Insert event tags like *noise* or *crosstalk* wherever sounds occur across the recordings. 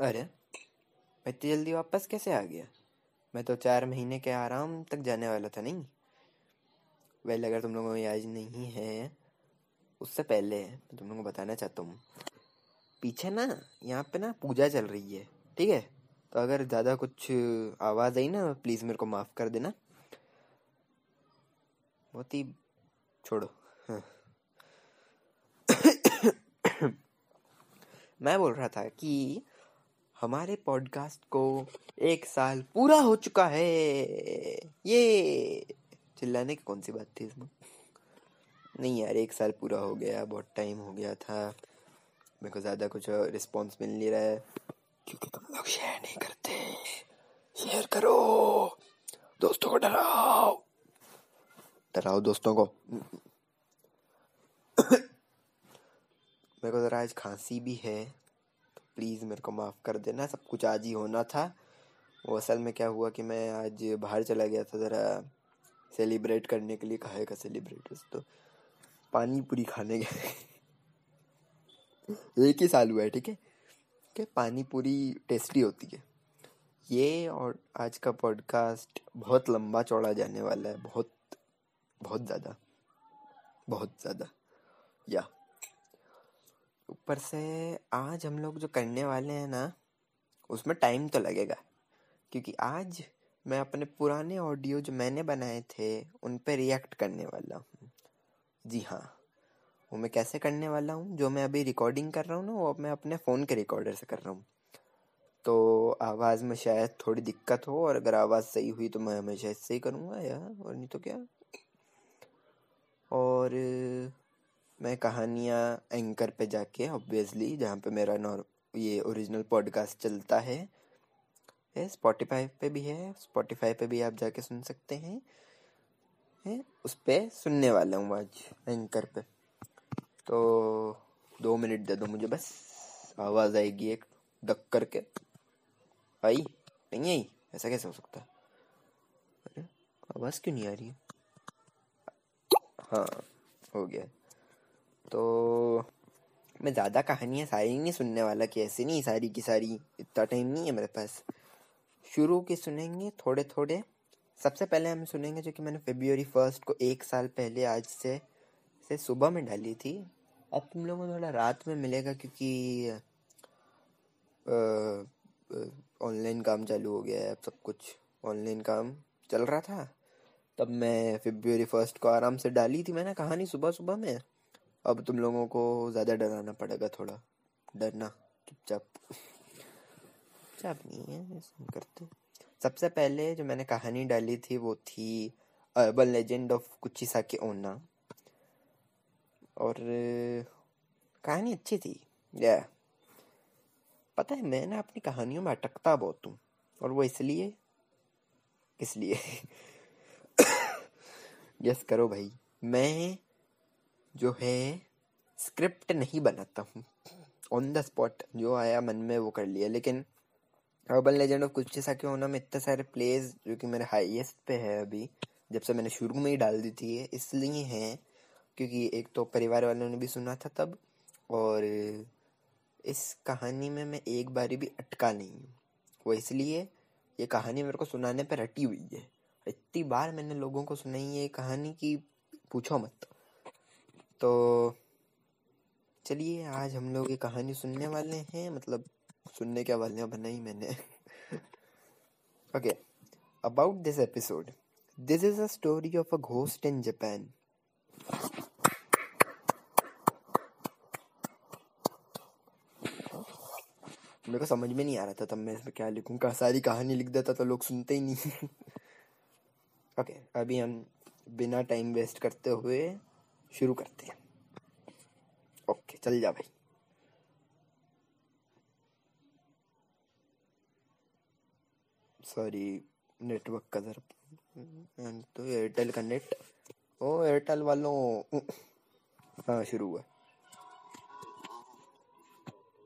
अरे, मैं इतनी जल्दी वापस कैसे आ गया? मैं तो चार महीने के आराम तक जाने वाला था, नहीं? वेल, अगर तुम लोगों को याद नहीं है, उससे पहले मैं तुम लोगों को बताना चाहता हूँ। पीछे ना, यहाँ पे ना पूजा चल रही है, ठीक है? तो अगर ज़्यादा कुछ आवाज़ आई ना, प्लीज़ मेरे को माफ़ कर देना। बहुत ही, छोड़ो। हाँ। *coughs* मैं बोल रहा था कि हमारे पॉडकास्ट को एक साल पूरा हो चुका है। ये चिल्लाने की कौन सी बात थी इसमें? नहीं यार, एक साल पूरा हो गया, बहुत टाइम हो गया था। मेरे को ज़्यादा कुछ रिस्पॉन्स मिल नहीं रहा है, क्योंकि तुम लोग शेयर नहीं करते। शेयर करो। दोस्तों को डराओ। डराओ दोस्तों को। *coughs* मेरे को ज़रा आज खांसी भी है। प्लीज़ मेरे को माफ़ कर देना, सब कुछ आज ही होना था। वो असल में क्या हुआ कि मैं आज बाहर चला गया था ज़रा सेलिब्रेट करने के लिए कहा का सेलिब्रेट तो पानी पूरी खाने गए। *laughs* एक ही साल हुआ है, ठीक है? कि पानी पूरी टेस्टी होती है? ये और आज का पॉडकास्ट बहुत लंबा चौड़ा जाने वाला है, बहुत बहुत ज़्यादा बहुत ज़्यादा, या। ऊपर से आज हम लोग जो करने वाले हैं ना, उसमें टाइम तो लगेगा। क्योंकि आज मैं अपने पुराने ऑडियो जो मैंने बनाए थे, उन पर रिएक्ट करने वाला हूँ। जी हाँ वो मैं कैसे करने वाला हूँ? जो मैं अभी रिकॉर्डिंग कर रहा हूँ ना, वो मैं अपने फ़ोन के रिकॉर्डर से कर रहा हूँ। तो आवाज़ में शायद थोड़ी दिक्कत हो, और अगर आवाज़ सही हुई तो मैं हमेशा इससे ही करूँगा यार, और नहीं तो क्या? और मैं कहानियाँ एंकर पे जाके ऑब्वियसली जहाँ पे मेरा नॉर, ये ओरिजिनल पॉडकास्ट चलता है। है स्पॉटिफाई पे भी है स्पॉटिफाई पे भी आप जाके सुन सकते हैं। है उस पर सुनने वाला हूँ आज एंकर पे। तो दो मिनट दे दो मुझे बस, आवाज़ आएगी एक डक करके। आई, नहीं आई, ऐसा कैसे हो सकता? आवाज़ क्यों नहीं आ रही हाँ हो गया। तो मैं ज़्यादा कहानियाँ सारी नहीं सुनने वाला कि ऐसे नहीं? सारी की सारी इतना टाइम नहीं है मेरे पास। शुरू के सुनेंगे थोड़े थोड़े सबसे पहले हम सुनेंगे जो कि मैंने फेब्रुवरी फ़र्स्ट को एक साल पहले आज से से सुबह में डाली थी। अब तुम लोगों को थोड़ा रात में मिलेगा क्योंकि ऑनलाइन काम चालू हो गया है, अब सब कुछ ऑनलाइन काम चल रहा था। तब मैं फेब्रुवरी फ़र्स्ट को आराम से डाली थी मैंने कहानी सुबह सुबह में। अब तुम लोगों को ज़्यादा डराना पड़ेगा थोड़ा। डरना, चुपचाप। चुपचाप नहीं है करते। सबसे पहले जो मैंने कहानी डाली थी वो थी अर्बन लेजेंड ऑफ़ कुचिसा के ओना और, कहानी अच्छी थी। या yeah. पता है मैं ना अपनी कहानियों में अटकता बहुत हूँ। और वो इसलिए इसलिए यस *coughs* करो भाई। मैं जो है स्क्रिप्ट नहीं बनाता हूँ। ऑन द स्पॉट जो आया मन में वो कर लिया। लेकिन अर्बन लेजेंड ऑफ़ कुछ जैसा क्यों होना में इतने सारे प्लेज जो कि मेरे हाईएस्ट पे है अभी, जब से मैंने शुरू में ही डाल दी थी इसलिए हैं। क्योंकि एक तो परिवार वालों ने भी सुना था तब, और इस कहानी में मैं एक बारी भी अटका नहीं हूँ। वो इसलिए, ये कहानी मेरे को सुनाने पर रटी हुई है। इतनी बार मैंने लोगों को सुनाई है ये कहानी की पूछो मत। तो चलिए आज हम लोग ये कहानी सुनने वाले हैं। मतलब सुनने के वाले बनाई मैंने। Okay about this episode this is a story of a ghost in Japan मेरे को समझ में नहीं आ रहा था तब मैं इसमें क्या लिखूं। का सारी कहानी लिख देता तो लोग सुनते ही नहीं। ओके *laughs* okay, अभी हम बिना टाइम वेस्ट करते हुए शुरू करते हैं। ओके, चल जा भाई। सॉरी नेटवर्क का जरा तो एयरटेल का नेट ओ एयरटेल वालों हाँ शुरू हुआ।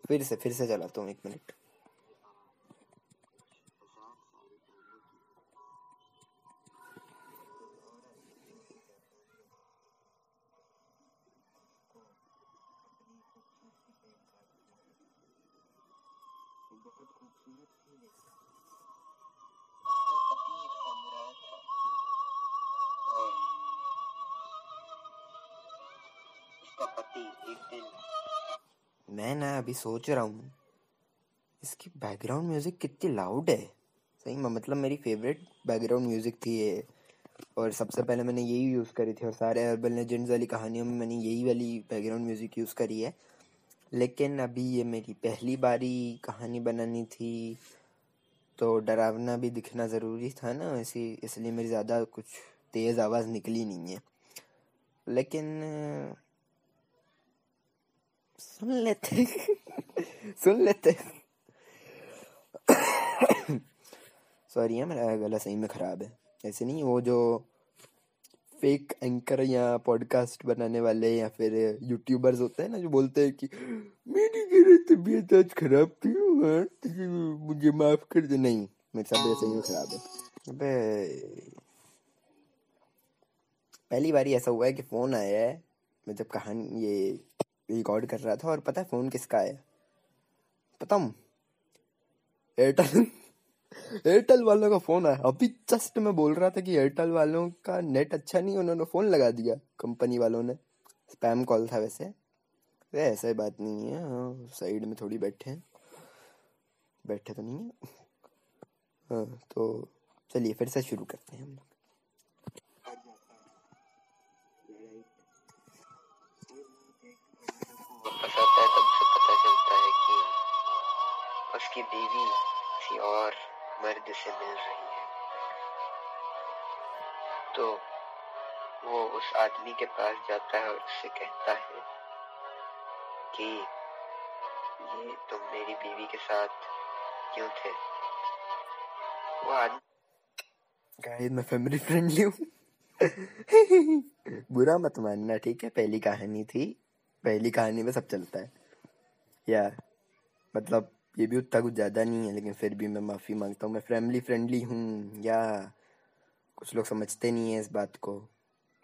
फिर से फिर से चलाता हूँ एक मिनट पति एक दिन मैं ना अभी सोच रहा हूँ, इसकी बैकग्राउंड म्यूज़िक कितनी लाउड है। सही में मतलब मेरी फेवरेट बैकग्राउंड म्यूज़िक थी ये। और सबसे पहले मैंने यही यूज़ करी थी, और सारे अर्बन लेजेंड्स वाली कहानियों में मैंने यही वाली बैकग्राउंड म्यूज़िक यूज़ करी है। लेकिन अभी ये मेरी पहली बारी कहानी बनानी थी तो डरावना भी दिखना ज़रूरी था ना, इसी, इसलिए मेरी ज़्यादा कुछ तेज़ आवाज़ निकली नहीं है। लेकिन सुन लेते सुन लेते सॉरी है मेरा गला सही में ख़राब है। ऐसे नहीं, वो जो फेक एंकर या पॉडकास्ट बनाने वाले या फिर यूट्यूबर्स होते हैं ना, जो बोलते हैं कि, मेरी गिरी तबीयत आज खराब थी तो मुझे माफ़ कर दे। नहीं, मेरे साथ ऐसे ही खराब है। अबे, पहली बार ऐसा हुआ है कि फ़ोन आया है। मैं जब कहानी, ये रिकॉर्ड कर रहा था और पता है फ़ोन किसका है? पता एयरटेल एयरटेल *laughs* वालों का फ़ोन आया। अभी जस्ट मैं बोल रहा था कि एयरटेल वालों का नेट अच्छा नहीं, उन्होंने फ़ोन लगा दिया कंपनी वालों ने। स्पैम कॉल था वैसे। वे ऐसा ही बात नहीं है हाँ साइड में थोड़ी बैठे हैं। बैठे तो नहीं है। हाँ तो चलिए फिर से शुरू करते हैं हम लोग। और मर्द से मिल रही है। तो वो उस आदमी के पास जाता है और उससे कहता है कि, ये तुम मेरी बीवी के साथ क्यों थे? वो आदमी मैं फैमिली फ्रेंडली हूँ। *laughs* बुरा मत मानना, ठीक है? पहली कहानी थी। पहली कहानी में सब चलता है। यार मतलब ये भी उतना कुछ ज़्यादा नहीं है लेकिन फिर भी मैं माफ़ी माँगता हूँ। मैं फैमिली फ्रेंडली हूँ या कुछ लोग समझते नहीं है इस बात को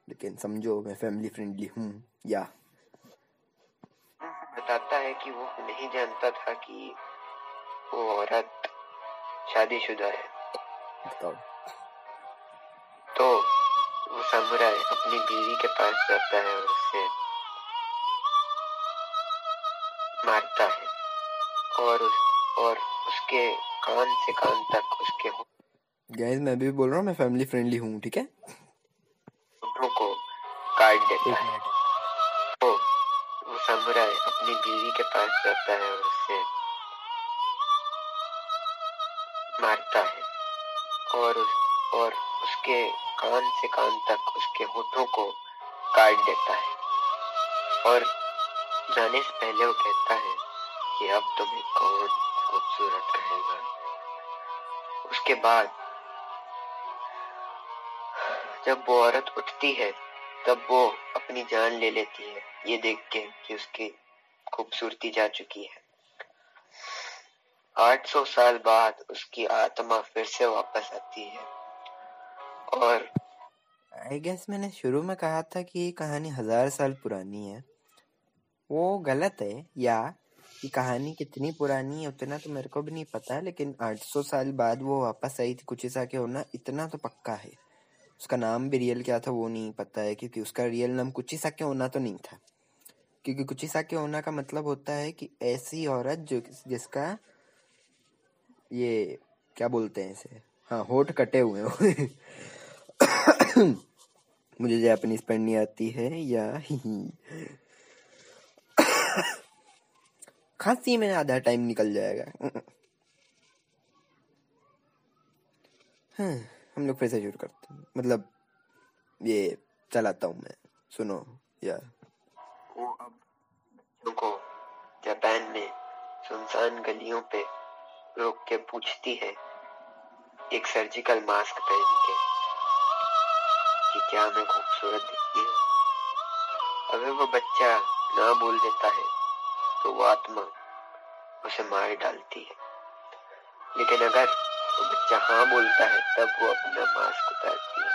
लेकिन समझो मैं फैमिली फ्रेंडली हूँ या। बताता है कि वो नहीं जानता था कि वो औरत शादीशुदा है। बताओ। तो वो समुराय अपनी बीवी के पास जाता है और उससे मारता है। और और उसके कान से कान तक उसके गैस मैं भी बोल रहा हूँ मैं फैमिली फ्रेंडली हूँ ठीक है? को काट देता है। तो वो समुराय अपनी बीवी के पास जाता है और उससे मारता है। और और उसके कान से कान तक उसके होठों को काट देता है। और जाने से पहले वो कहता है कि अब तुम्हें कौन खूबसूरत कहेगा? उसके बाद जब वो औरत उठती है, तब वो अपनी जान ले लेती है। ये देख के कि उसकी खूबसूरती जा चुकी है। 800 साल बाद उसकी आत्मा फिर से वापस आती है। और आई गेस मैंने शुरू में कहा था कि ये कहानी हज़ार साल पुरानी है। वो गलत है या कि कहानी कितनी पुरानी है, उतना तो मेरे को भी नहीं पता है लेकिन 800 साल बाद वो वापस आई थी कुछ ऐसा के होना इतना तो पक्का है। उसका नाम भी रियल क्या था वो नहीं पता है, क्योंकि उसका रियल नाम कुछ सा के होना तो नहीं था। क्योंकि कुछ सा के होना का मतलब होता है कि ऐसी औरत जो जिसका ये क्या बोलते हैं इसे? हाँ होठ कटे हुए हो। *coughs* मुझे जापानीज पढ़नी आती है या खांसी में आधा टाइम निकल जाएगा। हाँ, हम लोग फिर से शुरू करते हैं। मतलब ये चलाता हूँ मैं। सुनो यार वो अब बच्चों को जापान में सुनसान गलियों पे रोक के पूछती है एक सर्जिकल मास्क पहन के कि क्या मैं खूबसूरत दिखती हूँ? अगर वो बच्चा ना बोल देता है। तो वो आत्मा उसे मार डालती है। लेकिन अगर वो बच्चा हाँ बोलता है, तब वो अपना मास्क उतारती है।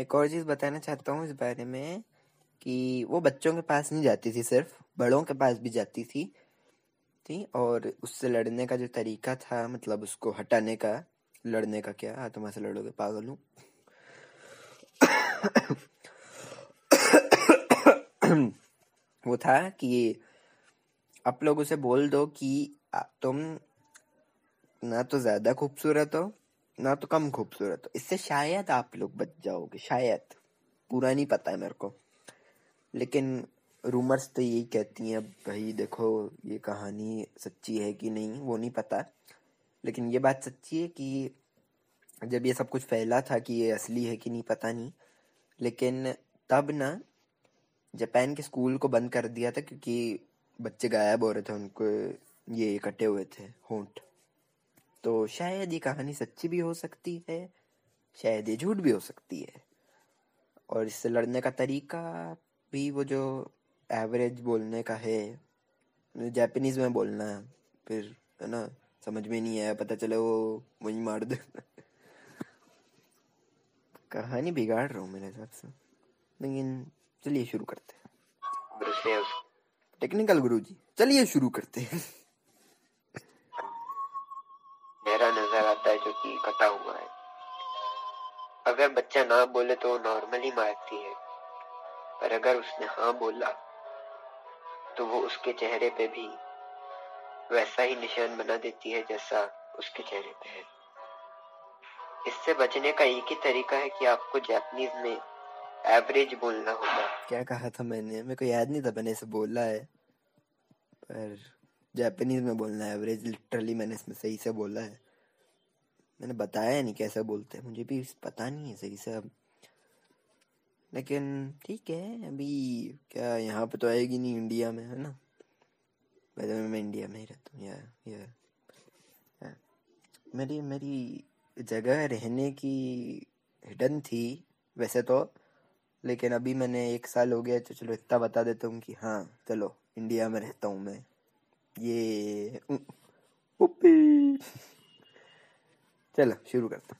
एक और चीज़ बताना चाहता हूँ इस बारे में कि वो बच्चों के पास नहीं जाती थी सिर्फ़, बड़ों के पास भी जाती थी। थी और उससे लड़ने का जो तरीका था मतलब उसको हटाने का, लड़ने का क्या? आत्मा से लड़ोगे, पागल हूँ। *coughs* वो था कि आप लोग उसे बोल दो कि तुम ना तो ज़्यादा खूबसूरत हो, ना तो कम खूबसूरत हो। इससे शायद आप लोग बच जाओगे, शायद। पूरा नहीं पता है मेरे को। लेकिन रूमर्स तो यही कहती हैं, भाई देखो, ये कहानी सच्ची है कि नहीं, वो नहीं पता। लेकिन ये बात सच्ची है कि जब ये सब कुछ फैला था कि ये असली है कि नहीं, पता नहीं। लेकिन तब ना, जापान के स्कूल को बंद कर दिया था क्योंकि बच्चे गायब हो रहे थे, उनको ये कटे हुए थे, होंठ। तो शायद ये कहानी सच्ची भी हो सकती है, शायद ये झूठ भी हो सकती है। और इससे लड़ने का तरीका भी वो जो एवरेज बोलने का है, जापानीज में बोलना है फिर, है ना, समझ में नहीं आया, पता चले वो वही मार दे। कहानी बिगाड़ रहा हूँ मेरे हिसाब से, लेकिन चलिए शुरू करते हैं। टेक्निकल गुरु जी चलिए शुरू करते हैं। मेरा नज़र आता है जो कि कटा हुआ है। अगर बच्चा ना बोले तो नॉर्मली मारती है। पर अगर उसने हाँ बोला तो वो उसके चेहरे पे भी वैसा ही निशान बना देती है जैसा उसके चेहरे पे है। इससे बचने का एक ही तरीका है कि आपको जापानीज में एवरेज बोलना होगा। क्या कहा था मैंने? मेरे को याद नहीं था मैंने इसे बोला है। पर जापानीज में बोलना है एवरेज लिटरली मैंने इसमें सही से बोला है। मैंने बताया नहीं कैसे बोलते हैं। मुझे भी पता नहीं है सही से अब। लेकिन ठीक है, अभी क्या यहाँ पे तो आएगी नहीं इंडिया में, है ना? वैसे मैं इंडिया में ही रहता हूँ, या या मेरी मेरी जगह रहने की हिडन थी, वैसे तो। लेकिन अभी मैंने एक साल हो गया तो चलो इतना बता देता हूँ कि हाँ चलो, इंडिया में रहता हूँ मैं। ये चलो, शुरू करते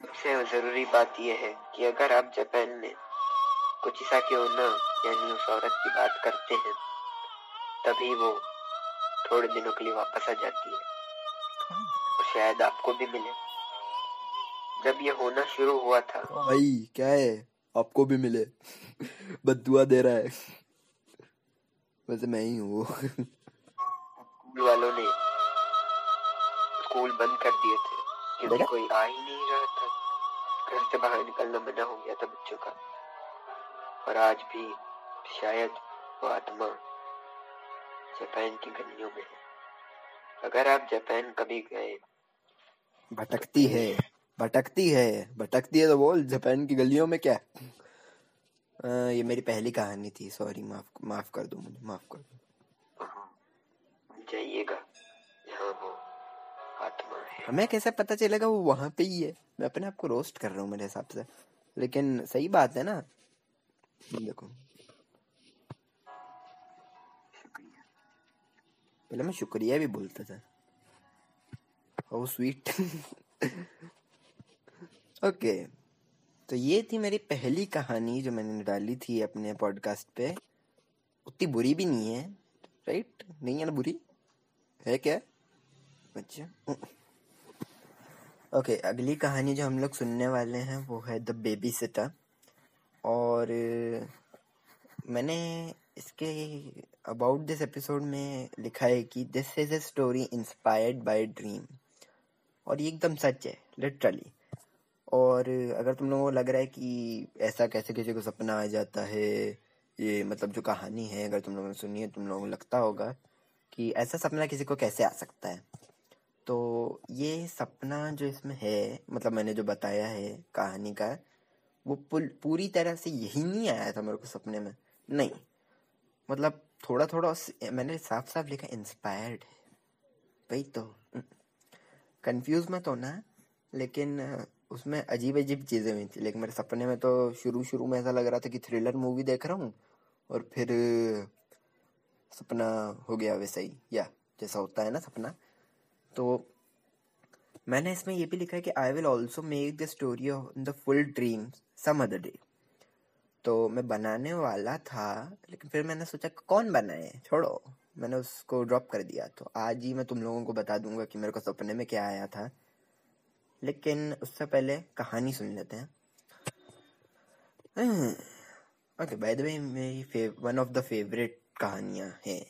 सबसे ज़रूरी बात यह है कि अगर आप जापान में कुछ ऐसा क्यों ना, यानी उस औरत की बात करते हैं, तभी वो थोड़े दिनों के लिए वापस आ जाती है। और शायद आपको भी मिले। जब ये होना शुरू हुआ था। भाई क्या है? आपको भी मिले। बदुआ दे रहा है। वैसे मैं ही हूँ। स्कूल वालों ने स्कूल बंद कर दिए थे। क्योंकि कोई आ ही नहीं रहा था। घर से बाहर निकलना मना हो गया था बच्चों का। और आज भी शायद वो आत्मा जापान की गलियों में है। अगर आप जापान कभी गए भटकती है। भटकती है भटकती है तो बोल जापान की गलियों में क्या? आ, ये मेरी पहली कहानी थी सॉरी माफ़ माफ़ कर दो मुझे माफ़ कर दो। जाइएगा हमें कैसे पता चलेगा वो वहाँ पे ही है? मैं अपने आप को रोस्ट कर रहा हूँ मेरे हिसाब से। लेकिन सही बात है ना? देखो। पहले मैं शुक्रिया भी बोलता था। Oh sweet *laughs* okay. तो ये थी मेरी पहली कहानी जो मैंने डाली थी अपने पॉडकास्ट पे। उतनी बुरी भी नहीं है राइट नहीं है ना बुरी? है क्या? अच्छा। ओके okay, अगली कहानी जो हम लोग सुनने वाले हैं वो है द बेबी सिटर और मैंने इसके अबाउट दिस एपिसोड में लिखा है कि this is a story inspired by dream और ये एकदम सच है लिटरली और अगर तुम लोगों को लग रहा है कि ऐसा कैसे किसी को सपना आ जाता है, ये मतलब जो कहानी है, अगर तुम लोगों ने सुनी है, तुम लोगों को लगता होगा कि ऐसा सपना किसी को कैसे आ सकता है। तो ये सपना जो इसमें है मतलब मैंने जो बताया है कहानी का, वो पूरी तरह से यही नहीं आया था मेरे को सपने में। नहीं मतलब थोड़ा थोड़ा उस, मैंने साफ़ साफ़ लिखा इंस्पायर्ड है। भाई तो। कंफ्यूज मत होना, लेकिन उसमें अजीब अजीब चीज़ें हुई थी। लेकिन मेरे सपने में तो शुरू शुरू में ऐसा लग रहा था कि थ्रिलर मूवी देख रहा हूँ और फिर, सपना हो गया वैसा ही, या, जैसा होता है ना सपना। तो मैंने इसमें ये भी लिखा है कि I will also make the story of the full dream some other day तो मैं बनाने वाला था, लेकिन फिर मैंने सोचा कौन बनाए? छोड़ो, मैंने उसको ड्रॉप कर दिया। तो आज ही मैं तुम लोगों को बता दूँगा कि मेरे को सपने में क्या आया था। लेकिन उससे पहले कहानी सुन लेते हैं। ओके बाय द वे मेरी वन ऑफ़ द फेवरेट कहानियाँ हैं।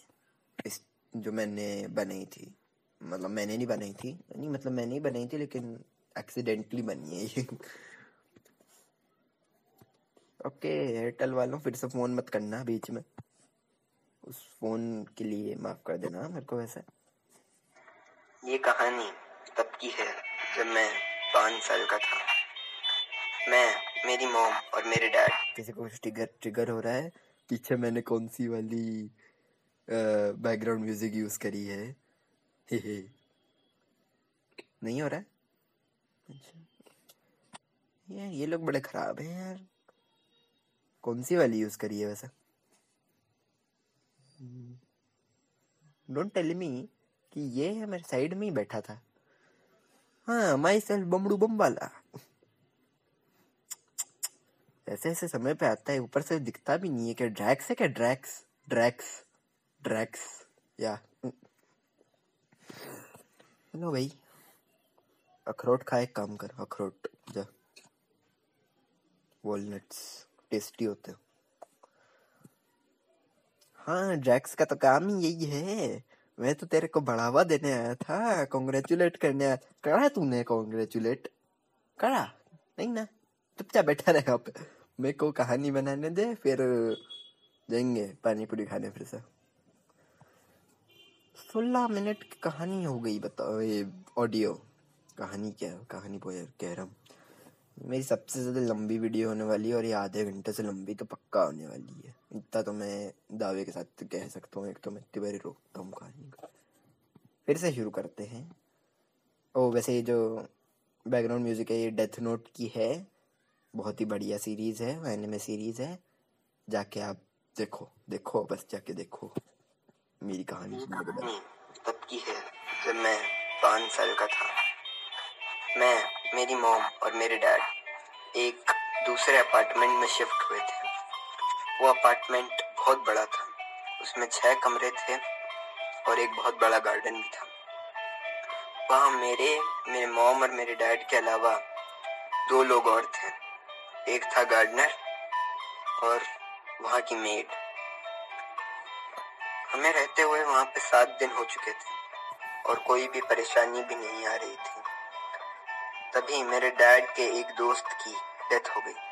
इस, जो मैंने बनाई थी। मतलब मैंने नहीं बनाई थी। नहीं मतलब मैंने ही बनाई थी, लेकिन एक्सीडेंटली बनी है ये। ओके एयरटेल वालों, फिर से फ़ोन मत करना बीच में। उस फ़ोन के लिए माफ़ कर देना, मेरे को वैसे। ये कहानी तब की है जब मैं पाँच साल का था, मैं, मेरी मॉम और मेरे डैड किसी को ट्रिगर ट्रिगर हो रहा है? पीछे मैंने कौन सी वाली बैकग्राउंड म्यूज़िक यूज़ करी है? हे हे। नहीं हो रहा है? अच्छा। यार, ये लोग बड़े खराब हैं यार। कौन सी वाली यूज़ करी है वैसा? डोंट टेल मी कि ये है मेरे साइड में ही बैठा था। हाँ माई सेल्फ बमड़ू बम वाला ऐसे ऐसे समय पे आता है, ऊपर से दिखता भी नहीं है क्या? ड्रैक्स है क्या? ड्रैक्स ड्रैक्स ड्रैक्स या हेलो भाई। अखरोट खा, एक काम कर, अखरोट, जा। वॉलनट्स टेस्टी होते हैं। हाँ ड्रैक्स का तो काम ही यही है। मैं तो तेरे को बढ़ावा देने आया था। कॉन्ग्रेचुलेट करने आया करा तूने कॉन्ग्रेचुलेट करा। नहीं ना। चुपचाप बैठा रहे आप मेरे को कहानी बनाने दे, फिर जाएँगे पानी पूरी खाने फिर से। सोलह मिनट की कहानी हो गई बताओ ये ऑडियो कहानी क्या? कहानी कह रहा हूँ। मेरी सबसे ज़्यादा लंबी वीडियो होने वाली है और ये आधे घंटे से लंबी तो पक्का होने वाली है। इतना तो मैं दावे के साथ कह सकता हूँ एक तो मैं इतनी बारी रोकता हूँ कहानी को फिर से शुरू करते हैं ओ वैसे ये जो बैकग्राउंड म्यूज़िक है ये डेथ नोट की है बहुत ही बढ़िया सीरीज़ है एनिमे सीरीज़ है। जाके आप देखो देखो बस जाके देखो। मेरी कहानी तब की है जब मैं पाँच साल का था। मैं मेरी मॉम और मेरे डैड एक दूसरे अपार्टमेंट में शिफ्ट हुए थे। वो अपार्टमेंट बहुत बड़ा था। उसमें छह कमरे थे और एक बहुत बड़ा गार्डन भी था। वहाँ मेरे मेरे मॉम और मेरे डैड के अलावा दो लोग और थे। एक था गार्डनर और वहाँ की मेड हमें रहते हुए वहाँ पे सात दिन हो चुके थे और कोई भी परेशानी भी नहीं आ रही थी। तभी मेरे डैड के एक दोस्त की डेथ हो गई।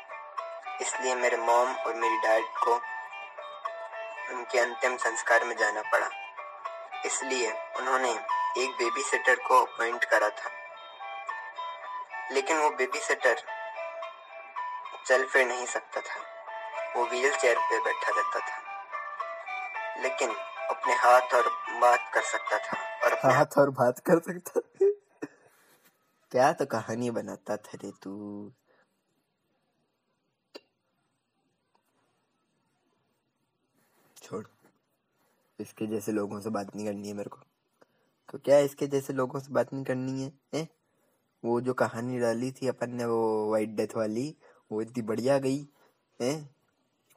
इसलिए मेरे मॉम और मेरी डैड को उनके अंतिम संस्कार में जाना पड़ा। इसलिए उन्होंने एक बेबी सिटर को अपॉइंट करा था। लेकिन वो बेबी सिटर चल फिर नहीं सकता था। वो व्हील चेयर पर बैठा रहता था। लेकिन अपने हाथ और बात कर सकता था और हाथ और बात कर सकता *laughs* क्या तो कहानी बनाता था रे तू छोड़ इसके जैसे लोगों से बात नहीं करनी है मेरे को। तो क्या इसके जैसे लोगों से बात नहीं करनी है, है? वो जो कहानी डाली थी अपन ने वो वाइट डेथ वाली वो इतनी बढ़िया गई है?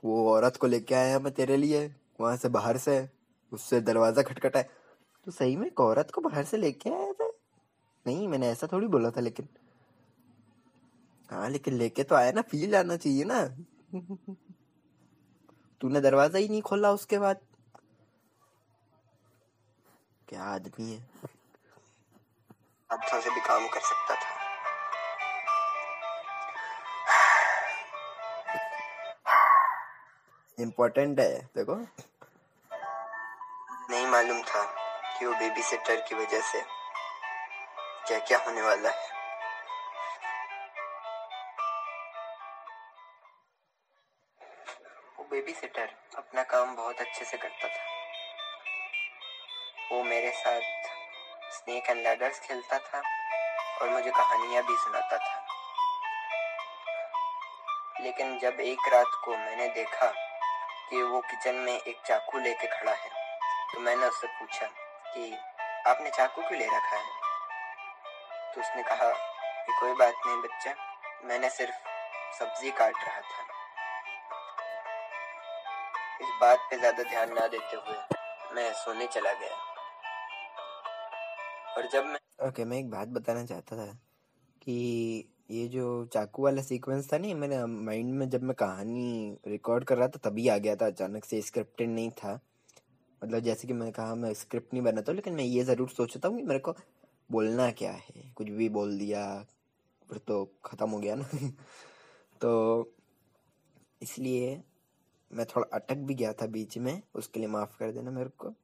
वो औरत को लेके आया मैं तेरे लिए वहाँ से बाहर से उससे दरवाज़ा खटखटा तो सही में एक औरत को बाहर से लेके आया था? नहीं मैंने ऐसा थोड़ी बोला था लेकिन। हाँ लेकिन लेके तो आया ना फील आना चाहिए ना। *laughs* तूने दरवाज़ा ही नहीं खोला उसके बाद। क्या आदमी है? हाथों से भी काम कर सकता था। इम्पोर्टेंट है देखो। नहीं मालूम था कि वो बेबी सिटर की वजह से क्या क्या होने वाला है। वो बेबी सिटर अपना काम बहुत अच्छे से करता था। वो मेरे साथ स्नेक एंड लैडर्स खेलता था और मुझे कहानियाँ भी सुनाता था। लेकिन जब एक रात को मैंने देखा कि वो किचन में एक चाकू लेके खड़ा है तो मैंने उससे पूछा कि, आपने चाकू क्यों ले रखा है? तो उसने कहा कि, कोई बात नहीं बच्चा, मैंने सिर्फ़ सब्ज़ी काट रहा था। इस बात पे ज़्यादा ध्यान ना देते हुए मैं सोने चला गया। और जब मैं ओके okay, मैं एक बात बताना चाहता था कि ये जो चाकू वाला सीक्वेंस था नहीं मेरे माइंड में जब मैं कहानी रिकॉर्ड कर रहा था तभी आ गया था अचानक से स्क्रिप्टेड नहीं था। मतलब जैसे कि मैंने कहा मैं स्क्रिप्ट नहीं बनाता लेकिन मैं ये ज़रूर सोचता हूँ कि मेरे को बोलना क्या है। कुछ भी बोल दिया फिर तो ख़त्म हो गया ना। *laughs* तो इसलिए मैं थोड़ा अटक भी गया था बीच में उसके लिए माफ़ कर देना मेरे को।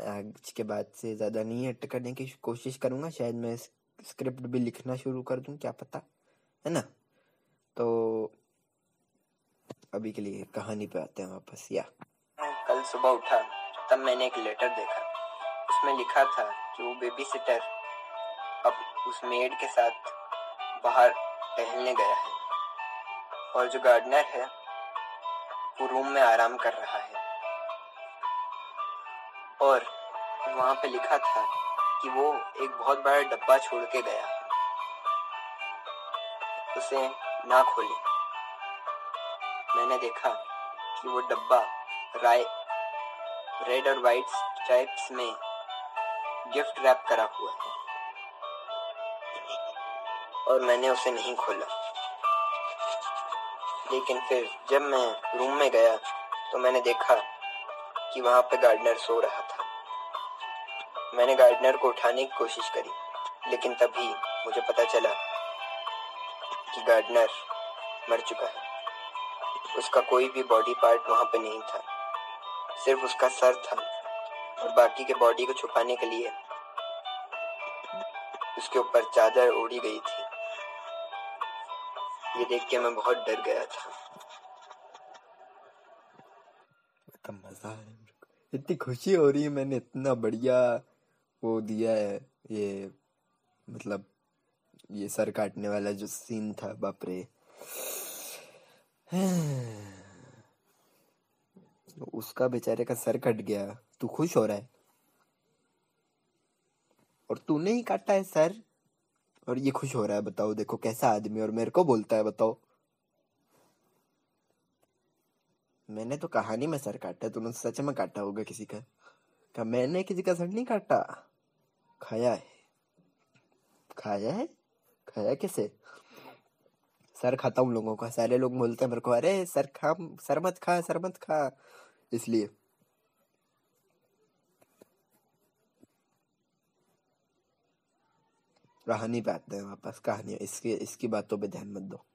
मैं आज के बाद से ज़्यादा नहीं अटकने की कोशिश करूँगा। शायद मैं स्क्रिप्ट भी लिखना शुरू कर दूँ, क्या पता, है ना? तो अभी के लिए कहानी पे आते हैं वापस, या। कल सुबह उठा, तब मैंने एक लेटर देखा। उसमें लिखा था कि वो बेबी सिटर अब उस मेड के साथ बाहर टहलने गया है और जो गार्डनर है, वो रूम में आराम कर रहा है। और वहाँ पे लिखा था कि वो एक बहुत बड़ा डब्बा छोड़ के गया। उसे ना खोले। मैंने देखा कि वो डब्बा राय रेड और वाइट स्ट्राइप्स में गिफ्ट रैप करा हुआ है। और मैंने उसे नहीं खोला। लेकिन फिर जब मैं रूम में गया तो मैंने देखा कि वहाँ पे गार्डनर सो रहा था। मैंने गार्डनर को उठाने की कोशिश करी, लेकिन तभी मुझे पता चला कि गार्डनर मर चुका है। उसका कोई भी बॉडी पार्ट वहाँ पे नहीं था। सिर्फ़ उसका सर था और बाकी के बॉडी को छुपाने के लिए उसके ऊपर चादर ओढ़ी गई थी। ये देख के मैं बहुत डर गया था। मज़ा है इतनी खुशी हो रही है मैंने, इतना बढ़िया। वो दिया है, ये मतलब ये सर काटने वाला जो सीन था बाप रे उसका बेचारे का सर कट गया। तू खुश हो रहा है? और तूने ही काटा है सर। और ये खुश हो रहा है, बताओ, देखो कैसा आदमी और मेरे को बोलता है, बताओ। मैंने तो कहानी में सर काटा, तूने सच में काटा होगा किसी का। क्या मैंने किसी का सर नहीं काटा? खाया है। खाया है? खाया कैसे? सर खाता हूँ लोगों का। सारे लोग बोलते हैं मेरे को, अरे, सर खा, सर मत खा, सर मत खा। इसलिए। कहानी पे आते हैं, वापस कहानी इसके, इसकी बातों पे ध्यान मत दो।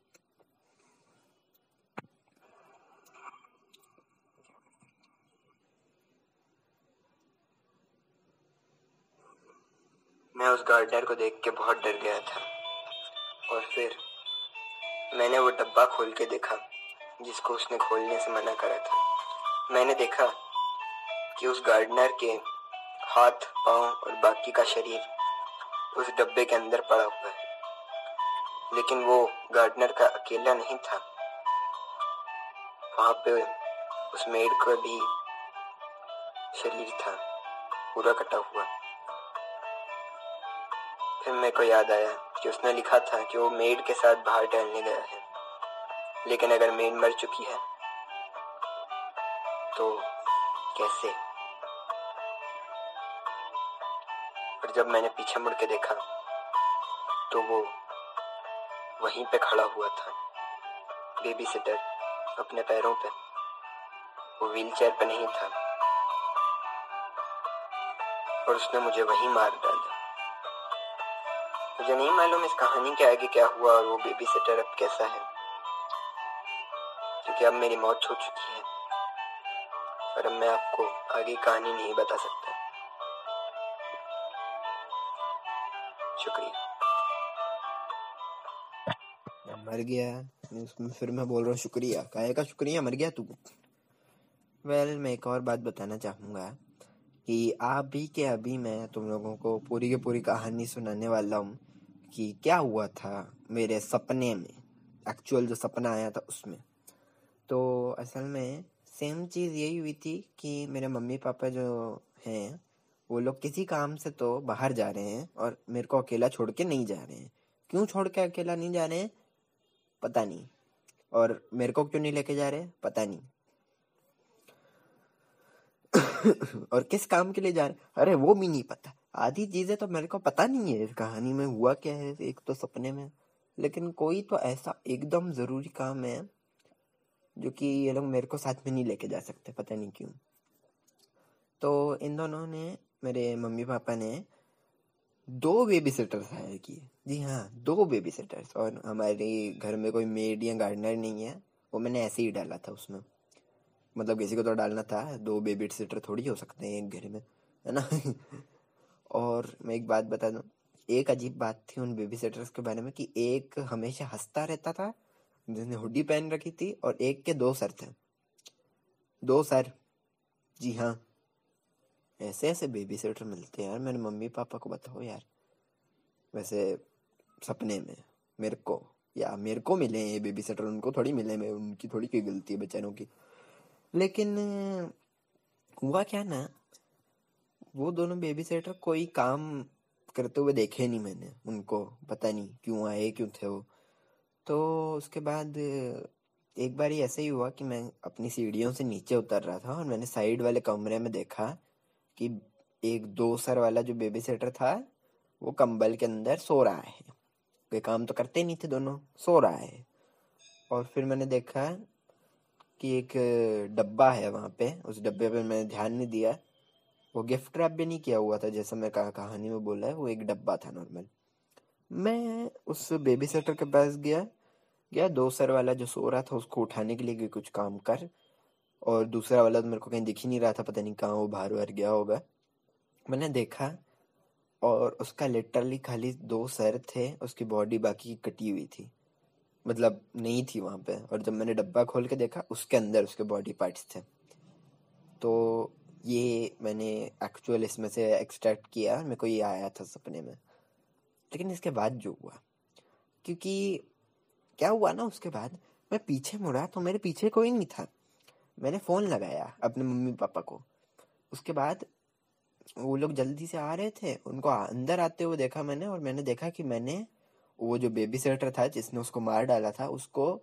मैं उस गार्डनर को देख के बहुत डर गया था। और फिर मैंने वो डब्बा खोल के देखा, जिसको उसने खोलने से मना करा था। मैंने देखा कि उस गार्डनर के हाथ, पाँव और बाकी का शरीर उस डब्बे के अंदर पड़ा हुआ है। लेकिन वो गार्डनर का अकेला नहीं था। वहाँ पे उस मेड का भी शरीर था, पूरा कटा हुआ। फिर मेरे को याद आया कि उसने लिखा था कि वो मेड के साथ बाहर टहलने गया है। लेकिन अगर मेड मर चुकी है तो कैसे? पर जब मैंने पीछे मुड़ के देखा तो वो वहीं पे खड़ा हुआ था। बेबी सिटर अपने पैरों पे, वो व्हील चेयर पर नहीं था। और उसने मुझे वहीं मार डाला। मुझे नहीं मालूम इस कहानी के आगे क्या हुआ और वो बेबी सिटर अब कैसा है। क्योंकि अब मेरी मौत हो चुकी है। और अब मैं आपको आगे कहानी नहीं बता सकता। शुक्रिया। मर गया। उसमें फिर मैं बोल रहा हूँ शुक्रिया। काहे का शुक्रिया? मर गया तू। वेल well, मैं एक और बात बताना चाहूँगा कि अभी के अभी मैं तुम लोगों को पूरी की पूरी कहानी सुनाने वाला हूँ। कि क्या हुआ था मेरे सपने में? एक्चुअल जो सपना आया था उसमें। तो असल में सेम चीज़ यही हुई थी कि मेरे मम्मी पापा जो हैं, वो लोग किसी काम से तो बाहर जा रहे हैं और मेरे को अकेला छोड़ के नहीं जा रहे हैं। क्यों छोड़ के अकेला नहीं जा रहे हैं? पता नहीं। और मेरे को क्यों नहीं लेके जा रहे पता नहीं। *coughs* और किस काम के लिए जा रहे अरे वो भी नहीं पता। आधी चीज़ें तो मेरे को पता नहीं है, इस कहानी में हुआ क्या है, एक तो सपने में। लेकिन कोई तो ऐसा एकदम ज़रूरी काम है, जो कि ये लोग मेरे को साथ में नहीं लेके जा सकते, पता नहीं क्यों। तो इन दोनों ने, मेरे मम्मी पापा ने दो बेबी सिटर्स हायर किए। जी हाँ दो बेबी सिटर्स और हमारे घर में कोई मेड या गार्डनर नहीं है, वो मैंने ऐसे ही डाला था उसमें। मतलब किसी को तो डालना था, दो बेबी सिटर थोड़ी हो सकते हैं एक घर में, है ना? *laughs* और मैं एक बात बता दूँ, एक अजीब बात थी उन बेबी सिटर्स के बारे में कि एक हमेशा हंसता रहता था, जिसने हुडी पहन रखी थी और एक के दो सर थे। दो सर। जी हाँ। ऐसे ऐसे बेबी सिटर मिलते हैं यार, मेरे मम्मी पापा को बताओ यार। वैसे सपने में, मेरे को, या मेरे को मिले ये बेबी सिटर उनको थोड़ी मिले मैं उनकी थोड़ी कोई गलती है बेचारों की। लेकिन हुआ क्या ना वो दोनों बेबी सेटर कोई काम करते हुए देखे नहीं मैंने, उनको पता नहीं क्यों आए, क्यों थे वो। तो उसके बाद एक बार ही ऐसे ही हुआ कि मैं अपनी सीढ़ियों से नीचे उतर रहा था और मैंने साइड वाले कमरे में देखा कि एक दो सर वाला जो बेबी सेटर था, वो कंबल के अंदर सो रहा है। कोई काम तो करते नहीं थे दोनों, सो रहा है। और फिर मैंने देखा कि एक डब्बा है वहाँ पे, उस डब्बे पे मैंने ध्यान नहीं दिया। वो गिफ्ट रैप भी नहीं किया हुआ था, जैसा मैं कहा, कहानी में बोला है, वो एक डब्बा था नॉर्मल मैं उस बेबी सेटर के पास गया गया, दो सर वाला जो सो रहा था, उसको उठाने के लिए कुछ काम कर, और दूसरा वाला तो मेरे को कहीं दिख ही नहीं रहा था, पता नहीं कहाँ वो बाहर बाहर गया होगा। मैंने देखा, और उसका लिटरली खाली दो सर थे, उसकी बॉडी बाकी कटी हुई थी। मतलब नहीं थी वहाँ पे, और जब मैंने डब्बा खोल के देखा, उसके अंदर उसके बॉडी पार्ट्स थे। तो ये मैंने एक्चुअल इसमें से एक्सट्रैक्ट किया मेरे को ये आया था सपने में। लेकिन इसके बाद जो हुआ, क्योंकि क्या हुआ ना उसके बाद, मैं पीछे मुड़ा तो मेरे पीछे कोई नहीं था। मैंने फ़ोन लगाया अपने मम्मी पापा को। उसके बाद वो लोग जल्दी से आ रहे थे, उनको अंदर आते हुए देखा मैंने और मैंने देखा कि मैंने वो जो बेबी सेटर था जिसने उसको मार डाला था, उसको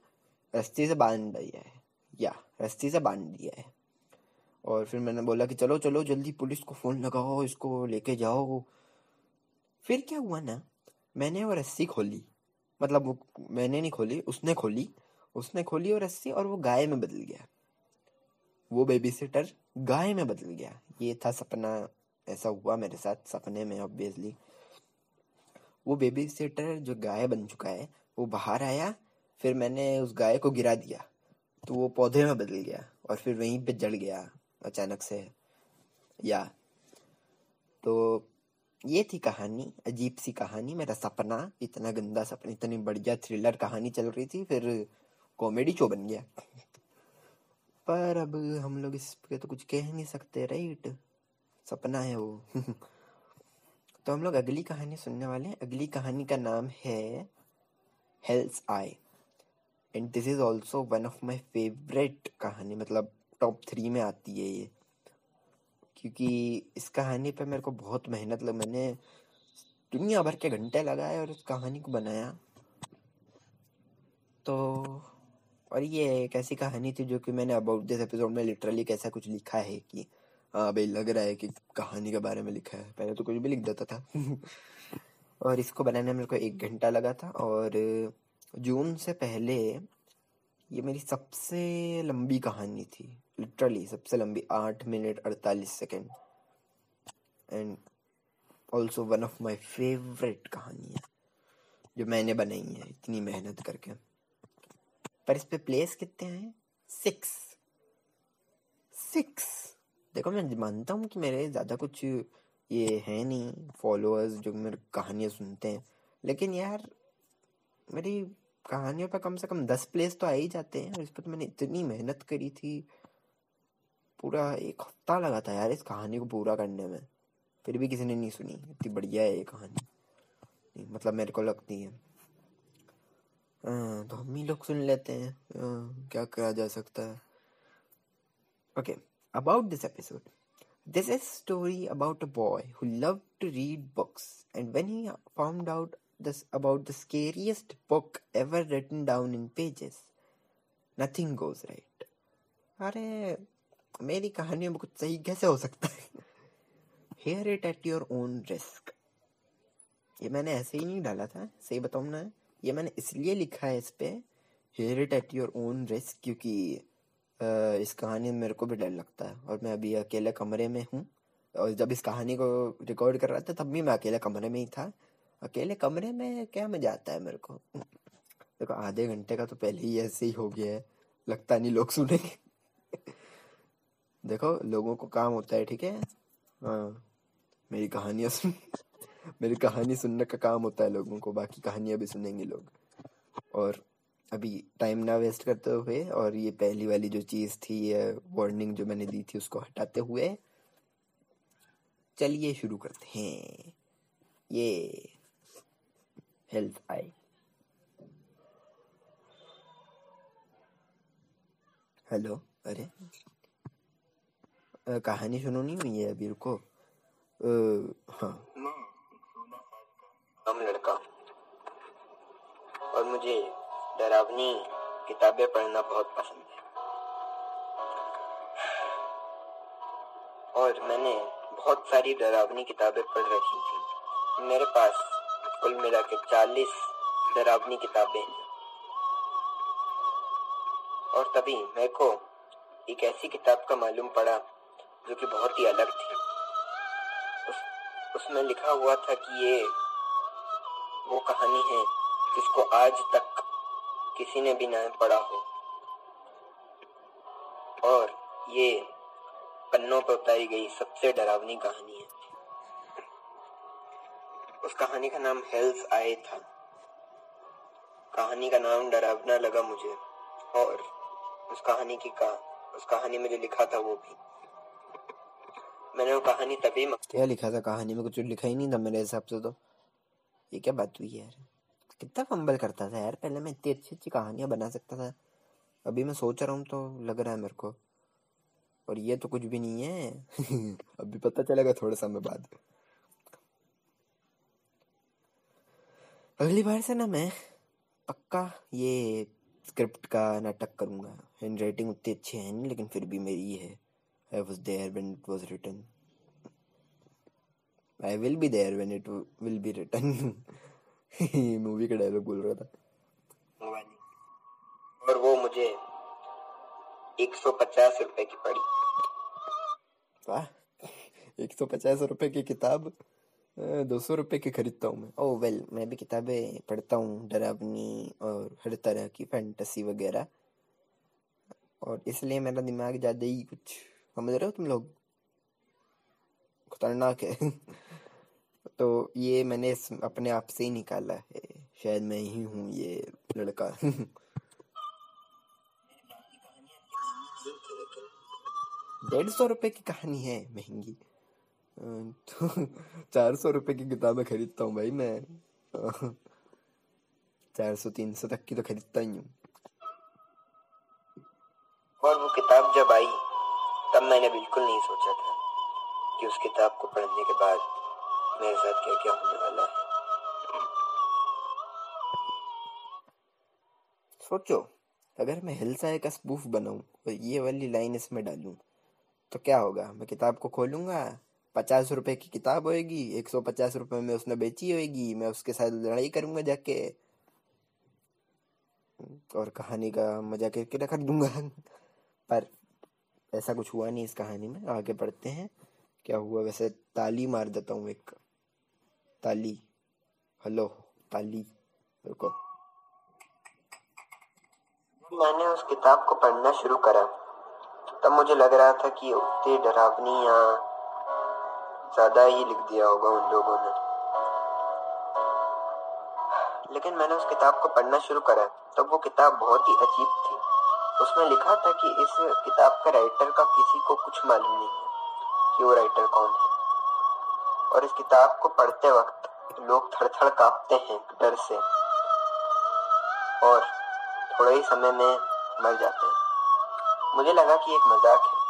रस्सी से बाँध दिया है। या, रस्सी से बाँध दिया है। और फिर मैंने बोला कि चलो चलो, जल्दी पुलिस को फ़ोन लगाओ, इसको लेके जाओ। फिर क्या हुआ ना, मैंने वो रस्सी खोली। मतलब वो मैंने नहीं खोली, उसने खोली। उसने खोली वो रस्सी और वो गाय में बदल गया। वो बेबी सिटर गाय में बदल गया। ये था सपना, ऐसा हुआ मेरे साथ, सपने में ऑब्वियसली वो बेबी सिटर जो गाय बन चुका है, वो बाहर आया, फिर मैंने उस गाय को गिरा दिया। तो वो पौधे में बदल गया और फिर वहीं पे जड़ गया। अचानक से। या। तो ये थी कहानी, अजीब सी कहानी। मेरा सपना, इतना गंदा सपना, इतनी बढ़िया थ्रिलर कहानी चल रही थी, फिर कॉमेडी शो बन गया। पर अब हम लोग इस पे तो कुछ कह नहीं सकते राइट सपना है वो। *laughs* तो हम लोग अगली कहानी सुनने वाले हैं। अगली कहानी का नाम है Hell's Eye and this is also one of my favourite कहानी मतलब टॉप थ्री में आती है ये। क्योंकि इस कहानी पे मेरे को बहुत मेहनत लग, मैंने दुनिया भर के घंटे लगाए और उस कहानी को बनाया। तो और ये एक ऐसी कहानी थी जो कि मैंने अबाउट दिस एपिसोड में लिटरली कैसा कुछ लिखा है कि हाँ भाई, लग रहा है कि कहानी के बारे में लिखा है। पहले तो कुछ भी लिख देता था। *laughs* और इसको बनाने में मेरे को एक घंटा लगा था और जून से पहले ये मेरी सबसे लंबी कहानी थी। लिटरली सबसे लंबी आठ मिनट अड़तालीस second. And also one of my favourite कहानी है जो मैंने बनाई है, इतनी मेहनत करके। पर इस पे प्लेस कितने हैं? सिक्स सिक्स देखो, मैं मानता हूँ कि मेरे ज़्यादा कुछ ये है नहीं फॉलोअर्स जो मेरे कहानियाँ सुनते हैं। लेकिन यार, मेरी कहानियों पर कम से कम दस प्लेस तो आ ही जाते हैं, और इस पर तो मैंने इतनी मेहनत करी थी। पूरा एक हफ़्ता लगा था यार इस कहानी को पूरा करने में। फिर भी किसी ने नहीं सुनी। इतनी बढ़िया है ये कहानी। मतलब मेरे को लगती है। हाँ, तो हम ही लोग सुन लेते हैं। हाँ, क्या कहा जा सकता है। Okay about this episode this is story about a boy who love to read books and when he found out this about the scariest book ever written down in pages nothing goes right अरे मेरी कहानी में कुछ सही कैसे हो सकता है? Hear it at your own risk ये मैंने ऐसे ही नहीं डाला था, सही बताऊँ ना? ये मैंने इसलिए लिखा है इस पे hear it at your own risk क्योंकि इस कहानी में मेरे को भी डर लगता है। और मैं अभी अकेले कमरे में हूँ, और जब इस कहानी को रिकॉर्ड कर रहा था, तब भी मैं अकेले कमरे में ही था। अकेले कमरे में क्या मज़ा आता है मेरे को? देखो, आधे घंटे का तो पहले ही ऐसे ही हो गया है, लगता नहीं लोग सुनेंगे। देखो, लोगों को काम होता है, ठीक है? हाँ। मेरी कहानियाँ सुन, मेरी कहानी सुनने का काम होता है लोगों को, बाकी कहानियाँ भी सुनेंगे लोग। और अभी टाइम ना वेस्ट करते हुए, और ये पहली वाली जो चीज़ थी, ये वार्निंग जो मैंने दी थी, उसको हटाते हुए, चलिए शुरू करते हैं। ये हेल्थ आई हेलो अरे? कहानी सुनो नहीं हुई है अभी रुको हाँ। हम लड़का। और मुझे डरावनी किताबें पढ़ना बहुत पसंद है। और मैंने बहुत सारी डरावनी किताबें पढ़ रखी थी। मेरे पास कुल मिला के चालीस डरावनी किताबें हैं। और तभी मेरे को एक ऐसी किताब का मालूम पड़ा जो कि बहुत ही अलग थी। उस, उसमें लिखा हुआ था कि ये वो कहानी है जिसको आज तक किसी ने भी ना पढ़ा हो। और ये पन्नों पर उतारी गई सबसे डरावनी कहानी है। उस कहानी का नाम हेल्स आए था। कहानी का नाम डरावना लगा मुझे। और उस कहानी की का उस कहानी में जो लिखा था वो भी। मैंने वो कहानी तभी क्या लिखा था कहानी में? कुछ लिखा ही नहीं था मेरे हिसाब से तो। ये क्या बात हुई यार? कितना फंबल करता था यार? पहले मैं इतनी अच्छी अच्छी कहानियाँ बना सकता था। अभी मैं सोच रहा हूँ तो लग रहा है मेरे को। और ये तो कुछ भी नहीं है। *laughs* अभी पता चलेगा थोड़े समय बाद। अगली बार से ना मैं पक्का ये स्क्रिप्ट का नाटक करूँगा। हैंड राइटिंग उतनी अच्छी है नहीं, लेकिन फिर भी मेरी है I was there when it was written I will be there when it will be written movie का डायलॉग बोल रहा था। और वो मुझे एक सौ पचास रुपए की पड़ी। वाह एक सौ पचास रुपए की किताब दो सौ रुपए की खरीदता हूँ मैं। ओह वेल मैं भी किताबें पढ़ता हूँ डरावनी और हर तरह की फैंटेसी वगैरह। और इसलिए मेरा दिमाग ज़्यादा ही कुछ समझ रहे हो तुम लोग? खतरनाक है। *laughs* तो ये मैंने अपने आप से ही निकाला है। शायद मैं ही हूँ ये लड़का। *laughs* डेढ़ सौ रुपए की कहानी है महँगी। तो *laughs* चार सौ रुपए की किताबें खरीदता हूँ भाई मैं। चार सौ, तीन सौ तक की तो खरीदता ही हूँ। और वो किताब जब आई तब मैंने बिल्कुल नहीं सोचा था कि उस किताब को पढ़ने के बाद मेरे साथ क्या क्या होने वाला है। सोचो, अगर मैं हिलसाए का स्पूफ बनाऊँ और ये वाली लाइन इसमें डालूं तो क्या होगा? मैं किताब को खोलूँगा, पचास रुपए की किताब होएगी, एक सौ पचास रुपए में उसने बेची होएगी, मैं उसके साथ लड़ाई करूँगा जाके। और कहानी का मज़ा करके रख दूँगा। *laughs* पर ऐसा कुछ हुआ नहीं इस कहानी में। आगे पढ़ते हैं। क्या हुआ? वैसे ताली मार देता हूँ एक। ताली। हेलो, ताली। रुको। मैंने उस किताब को पढ़ना शुरू करा। तब मुझे लग रहा था कि उतनी डरावनी या ज़्यादा ही लिख दिया होगा उन लोगों ने। लेकिन मैंने उस किताब को पढ़ना शुरू करा। तब वो किताब बहुत ही अजीब थी। उसमें लिखा था कि इस किताब का राइटर का किसी को कुछ मालूम नहीं है कि वो राइटर कौन है। और इस किताब को पढ़ते वक्त लोग थड़ थड़ कांपते हैं डर से। और थोड़े ही समय में मर जाते हैं। मुझे लगा कि एक मज़ाक है।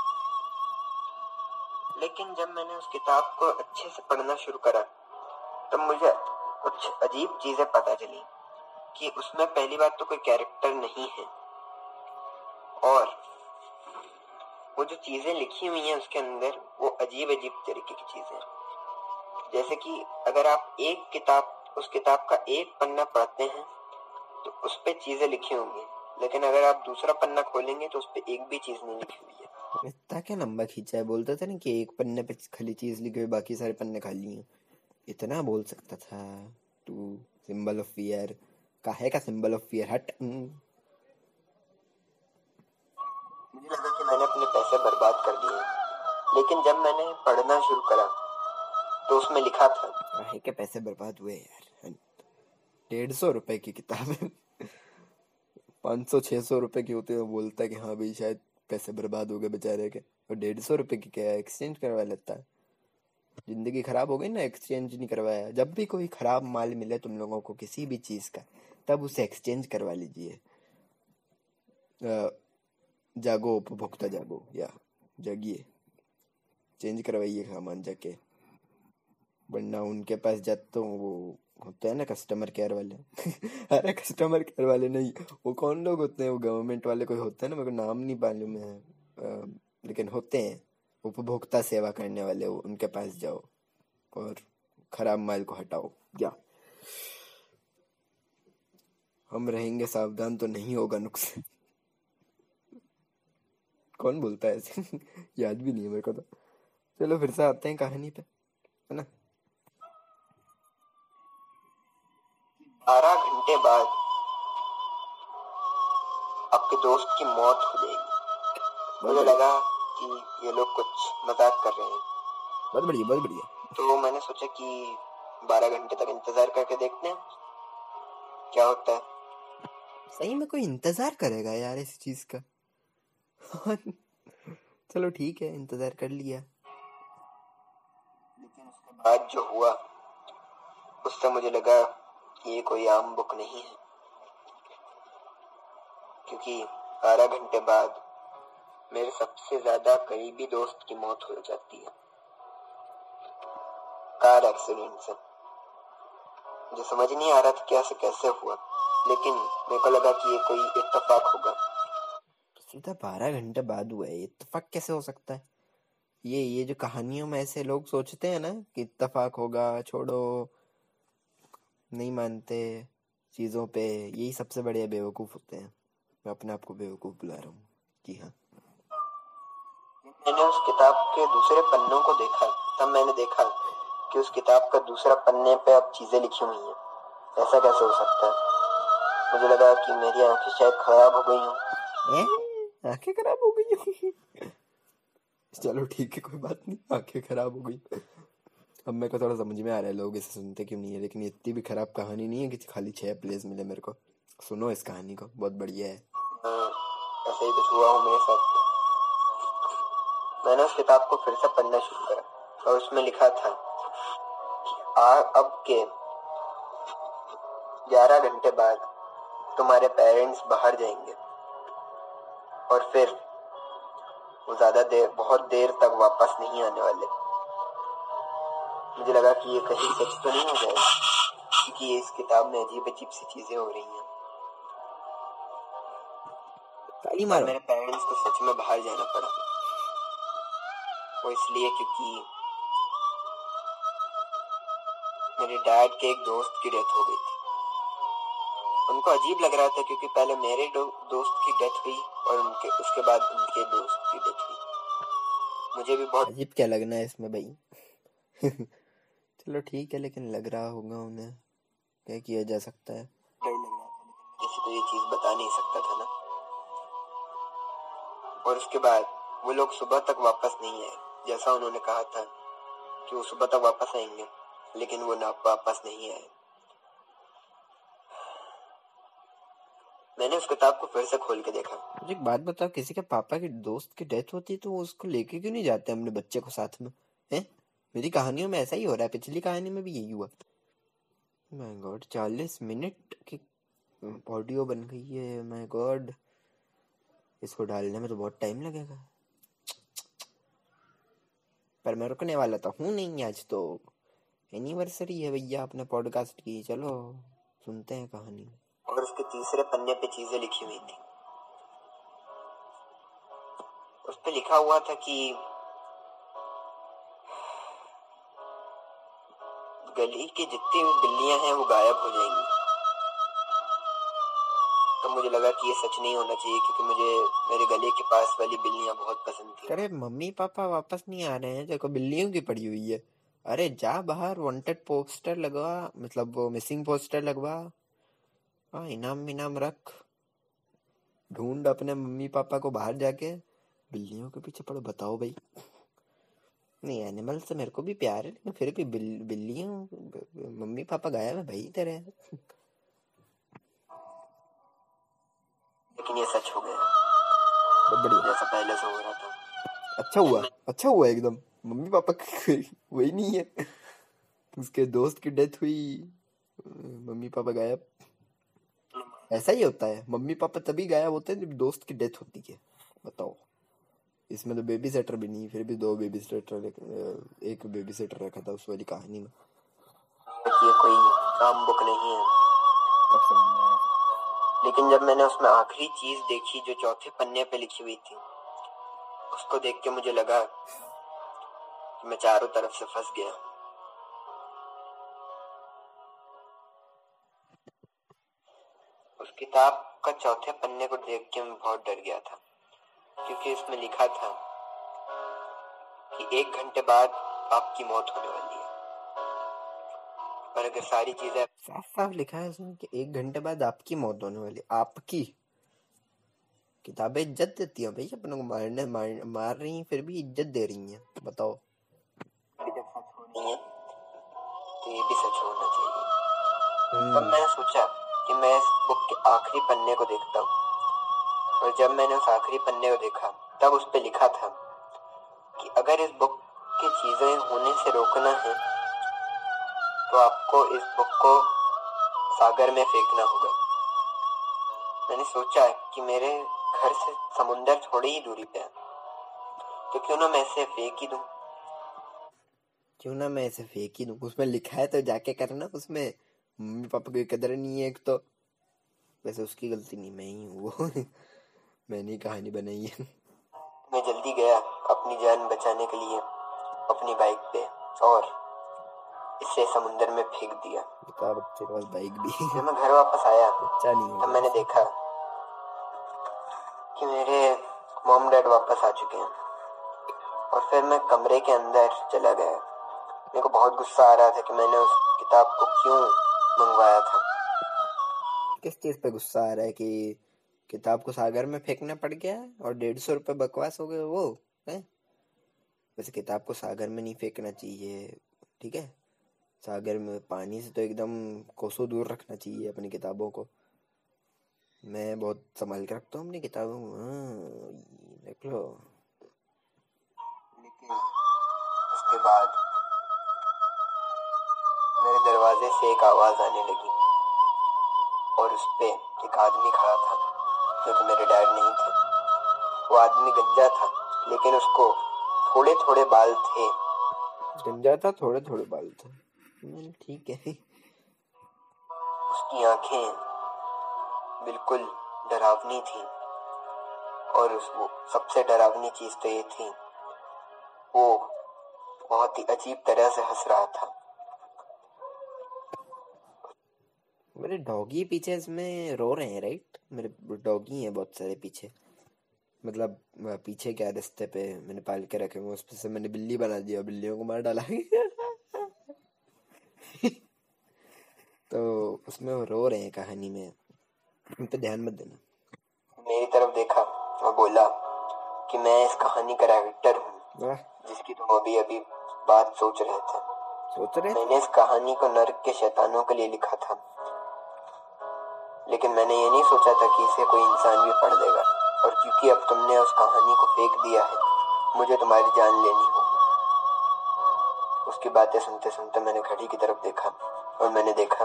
लेकिन जब मैंने उस किताब को अच्छे से पढ़ना शुरू करा, तब मुझे कुछ अजीब चीज़ें पता चली कि उसमें पहली बात तो कोई कैरेक्टर नहीं है। और वो जो चीज़ें लिखी हुई हैं उसके अंदर, वो अजीब अजीब तरीके की चीज़ें हैं। जैसे कि अगर आप एक किताब, उस किताब का एक पन्ना पढ़ते हैं तो उस पर चीज़ें लिखी होंगी। लेकिन अगर आप दूसरा पन्ना खोलेंगे तो उस पर एक भी चीज़ नहीं लिखी हुई है। इतना क्या लंबा खींचा है? बोलता था ना कि एक पन्ने पे खाली चीज़ लिखी हुई, बाकी सारे पन्ने खाली हैं। इतना बोल सकता था। तू सिंबल ऑफ़ फियर। काहे का सिंबल ऑफ़ फियर? हट हम्म। मुझे लगा कि मैंने अपने पैसे बर्बाद कर दिए। लेकिन जब मैंने पढ़ना शुरू करा तो उसमें लिखा था काहे के पैसे बर्बाद हुए यार? डेढ़ सौ रुपए की किताब है। पाँच सौ छः सौ रुपए की होती है बोलता है कि हाँ भाई, शायद पैसे बर्बाद हो गए बेचारे के। और डेढ़ सौ रुपए की क्या एक्सचेंज करवा लेता है? ज़िंदगी खराब हो गई ना एक्सचेंज नहीं करवाया। जब भी कोई खराब माल मिले तुम लोगों को किसी भी चीज़ का, तब उसे एक्सचेंज करवा लीजिए। जागो, उपभोक्ता जागो, या जागिए। चेंज करवाइए सामान जाके। वरना उनके पास जाते तो वो होते हैं ना कस्टमर केयर वाले। *laughs* अरे कस्टमर केयर वाले नहीं, वो कौन लोग होते हैं? वो गवर्नमेंट वाले कोई होते हैं ना मेरे को नाम नहीं मालूम है। लेकिन होते हैं। उपभोक्ता सेवा करने वाले, वो उनके पास जाओ और खराब माल को हटाओ। या। हम रहेंगे, सावधान तो नहीं होगा नुकसान। कौन बोलता है ऐसे? *laughs* याद भी नहीं है मेरे को तो। चलो फिर से आते हैं कहानी पे है ना? बारह घंटे बाद आपके दोस्त की मौत हो जाएगी मुझे लगा कि ये लोग कुछ मज़ाक कर रहे हैं। बहुत बढ़िया बहुत बढ़िया। तो मैंने सोचा कि बारह घंटे तक इंतज़ार करके देखते हैं क्या होता है। सही में कोई इंतज़ार करेगा यार इस चीज़ का। *laughs* चलो ठीक है, इंतज़ार कर लिया। लेकिन उसके बाद जो हुआ, उससे मुझे लगा कि ये कोई आम बुक नहीं है। क्योंकि बारह घंटे बाद मेरे सबसे ज़्यादा करीबी दोस्त की मौत हो जाती है। कार एक्सीडेंट से। मुझे समझ नहीं आ रहा था कि ऐसे कैसे हुआ, लेकिन मेरे को लगा कि ये कोई इत्तेफाक होगा। सीधा बारह घंटे बाद हुआ है इत्तेफाक कैसे हो सकता है? ये ये जो कहानियों में ऐसे लोग सोचते हैं ना कि इतफाक होगा छोड़ो नहीं मानते चीज़ों पे यही सबसे बढ़िया बेवकूफ़ होते हैं। मैं अपने आप को बेवकूफ़ बुला रहा हूँ जी हाँ। मैंने उस किताब के दूसरे पन्नों को देखा तब मैंने देखा कि उस किताब का दूसरा पन्ने पे अब चीज़ें लिखी हुई हैं। ऐसा कैसे हो सकता है? मुझे लगा कि मेरी आँखें शायद खराब हो गई हैं? आँखें खराब हो गई। चलो ठीक है, कोई बात नहीं, आँखें खराब हो गई। अब मेरे को थोड़ा समझ में आ रहा है, लोग इसे सुनते क्यों नहीं है? लेकिन इतनी भी खराब कहानी नहीं है कि खाली छह प्लेस मिले मेरे को। सुनो इस कहानी को, बहुत बढ़िया है। ऐसे ही कुछ हुआ मेरे साथ मैंने उस किताब को फिर से पढ़ना शुरू करा, और उसमें लिखा था कि आ, अब के, ग्यारह घंटे बाद तुम्हारे पेरेंट्स बाहर जाएँगे। और फिर वो ज़्यादा देर बहुत देर तक वापस नहीं आने वाले। मुझे लगा कि ये कहीं सच तो नहीं हो जाएगा क्योंकि ये इस किताब में अजीब अजीब सी चीज़ें हो रही हैं। ताली और मारो। मेरे पेरेंट्स को सच में बाहर जाना पड़ा। वो इसलिए क्योंकि मेरे डैड के एक दोस्त की डेथ हो गई थी। उनको अजीब लग रहा था क्योंकि पहले मेरे दो, दोस्त की डेथ हुई और उनके उसके बाद उनके दोस्त की डेथ हुई मुझे भी बहुत अजीब क्या लगना है इसमें भाई? *laughs* चलो ठीक है लेकिन लग रहा होगा उन्हें। क्या किया जा सकता है? डर लग रहा था। लेकिन किसी को ये चीज़ बता नहीं सकता था ना। और उसके बाद वो लोग सुबह तक वापस नहीं आए। जैसा उन्होंने कहा था कि वो सुबह तक वापस आएँगे लेकिन वो ना वापस नहीं आए। मैंने उस किताब को फिर से खोल के देखा। मुझे एक बात बताओ, किसी के पापा के दोस्त की डेथ होती तो उसको लेके क्यों नहीं जाते अपने बच्चे को साथ में? हैं? मेरी कहानियों में ऐसा ही हो रहा है, पिछली कहानी में भी यही हुआ। माय गॉड चालीस मिनट की ऑडियो बन गई है माय गॉड इसको डालने में तो बहुत टाइम लगेगा। पर मैं रुकने वाला तो हूँ नहीं आज तो। एनिवर्सरी है भैया, अपने पॉडकास्ट की। चलो, सुनते हैं कहानी। और उसके तीसरे पन्ने पे चीज़ें लिखी हुई थी। उस पर लिखा हुआ था कि गली की जितनी भी बिल्लियाँ हैं वो गायब हो जाएँगी। तो मुझे लगा कि ये सच नहीं होना चाहिए, क्योंकि मुझे मेरे गले के पास वाली बिल्लियाँ बहुत पसंद थी। अरे, मम्मी पापा वापस नहीं आ रहे हैं? देखो, बिल्लियों की पड़ी हुई है। अरे, जा बाहर वांटेड पोस्टर लगवा मतलब वो मिसिंग पोस्टर लगवा। हाँ इनाम इनाम रख। ढूंढ अपने मम्मी पापा को बाहर जाके। बिल्लियों के पीछे पड़ो बताओ भाई। नहीं एनिमल से मेरे को भी प्यार है लेकिन फिर भी बिल, बिल्लियों मम्मी पापा गायब है भाई तेरे। लेकिन ये सच हो गया। बढ़िया। जैसा पहले से हो रहा था। अच्छा हुआ अच्छा हुआ एकदम। मम्मी पापा वही नहीं है। उसके दोस्त की डेथ हुई। मम्मी पापा गायब। ऐसा ही होता है। मम्मी पापा तभी गायब होते हैं जब दोस्त की डेथ होती है। बताओ। इसमें तो बेबी सेटर भी नहीं फिर भी दो बेबी सेटर एक बेबी सेटर रखा था उस वाली कहानी में। ये कोई आम बुक नहीं है। लेकिन जब मैंने उसमें आखिरी चीज़ देखी जो चौथे पन्ने पे लिखी हुई थी उसको देख के मुझे लगा कि मैं चारों तरफ़ से फंस गया। उस किताब का चौथे पन्ने को देख के मैं बहुत डर गया था क्योंकि इसमें लिखा था कि एक घंटे बाद आपकी मौत होने वाली है। और अगर सारी चीज़ें साफ़ साफ़ लिखा है उसमें कि एक घंटे बाद आपकी मौत होने वाली आपकी किताबें इज़्ज़त देती है भाई अपने को मारने मार, मार रही हैं फिर भी इज़्ज़त दे रही हैं बताओ। जब सच होनी है तो ये भी सच होना चाहिए। तब हम्म, मैंने सोचा कि मैं इस बुक के आखिरी पन्ने को देखता हूँ। और जब मैंने उस आखिरी पन्ने को देखा, तब उस पे लिखा था कि अगर इस बुक की चीज़ें होने से रोकना है तो आपको इस बुक को सागर में फेंकना होगा। मैंने सोचा कि मेरे घर से समुंदर थोड़ी ही दूरी पे है तो क्यों ना मैं इसे फेंक ही दूँ? क्यों ना मैं इसे फेंक ही दूँ? उसमें लिखा है तो जाके करना उसमें। मम्मी पापा की कदर नहीं है एक तो। वैसे उसकी गलती नहीं मैं ही हूँ *laughs* मैंने कहानी बनाई है। मैं जल्दी गया अपनी जान बचाने के लिए अपनी बाइक पे और इसे समुंदर में फेंक दिया। बता बच्चे के पास बाइक भी। है जब मैं घर वापस आया बच्चा नहीं तब मैंने देखा कि मेरे मॉम डैड वापस आ चुके हैं और फिर मैं कमरे के अंदर चला गया। मेरे को बहुत गुस्सा आ रहा था कि मैंने उस किताब को क्यों मंगवाया था। किस चीज़ पे गुस्सा आ रहा है कि किताब को सागर में फेंकना पड़ गया और डेढ़ सौ रुपये बकवास हो गए वो है? वैसे किताब को सागर में नहीं फेंकना चाहिए ठीक है? सागर में पानी से तो एकदम कोसों दूर रखना चाहिए अपनी किताबों को। मैं बहुत संभाल के रखता हूँ अपनी किताबों को। हाँ, देख लो। लेकिन उसके बाद मेरे दरवाजे से एक आवाज़ आने लगी और उस पे एक आदमी खड़ा था जो कि मेरे डैड नहीं थे। वो आदमी गंजा था लेकिन उसको थोड़े थोड़े बाल थे। गंजा था थोड़े थोड़े बाल थे। हम्म, ठीक है। उसकी आँखें बिल्कुल डरावनी थी और उस वो सबसे डरावनी चीज़ तो ये थी वो बहुत ही अजीब तरह से हंस रहा था। मेरे डॉगी पीछे इसमें रो रहे हैं राइट मेरे डॉगी हैं बहुत सारे पीछे। मतलब पीछे क्या रास्ते पे मैंने पाल के रखे हुए उस पे से मैंने बिल्ली बना दिया बिल्लियों को मार डाला। *laughs* तो उसमें वो रो रहे हैं कहानी में। उन पे ध्यान मत देना। मेरी तरफ़ देखा और बोला कि मैं इस कहानी का राइटर हूँ जिसकी तुम अभी अभी बात सोच रहे थे। सोच रहे मैंने इस कहानी को नर्क के शैतानों के लिए लिखा था। लेकिन मैंने ये नहीं सोचा था कि इसे कोई इंसान भी पढ़ देगा और क्योंकि अब तुमने उस कहानी को फेंक दिया है, मुझे तुम्हारी जान लेनी होगी। उसकी बातें सुनते सुनते मैंने घड़ी की तरफ़ देखा और मैंने देखा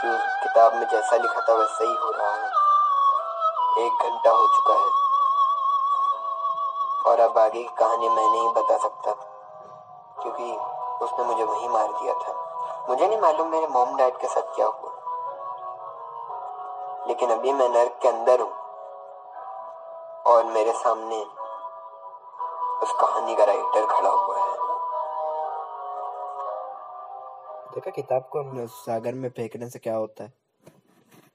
कि उस किताब में जैसा लिखा था वैसा ही हो रहा है। एक घंटा हो चुका है। और अब आगे की कहानी मैं नहीं बता सकता, क्योंकि उसने मुझे वहीं मार दिया था। मुझे नहीं मालूम मेरे मोम डैड के साथ क्या हुआ। लेकिन अभी मैं नर्क के अंदर हूँ और मेरे सामने उस कहानी का राइटर खड़ा हुआ है। देखा किताब को हम सागर में फेंकने से क्या होता है?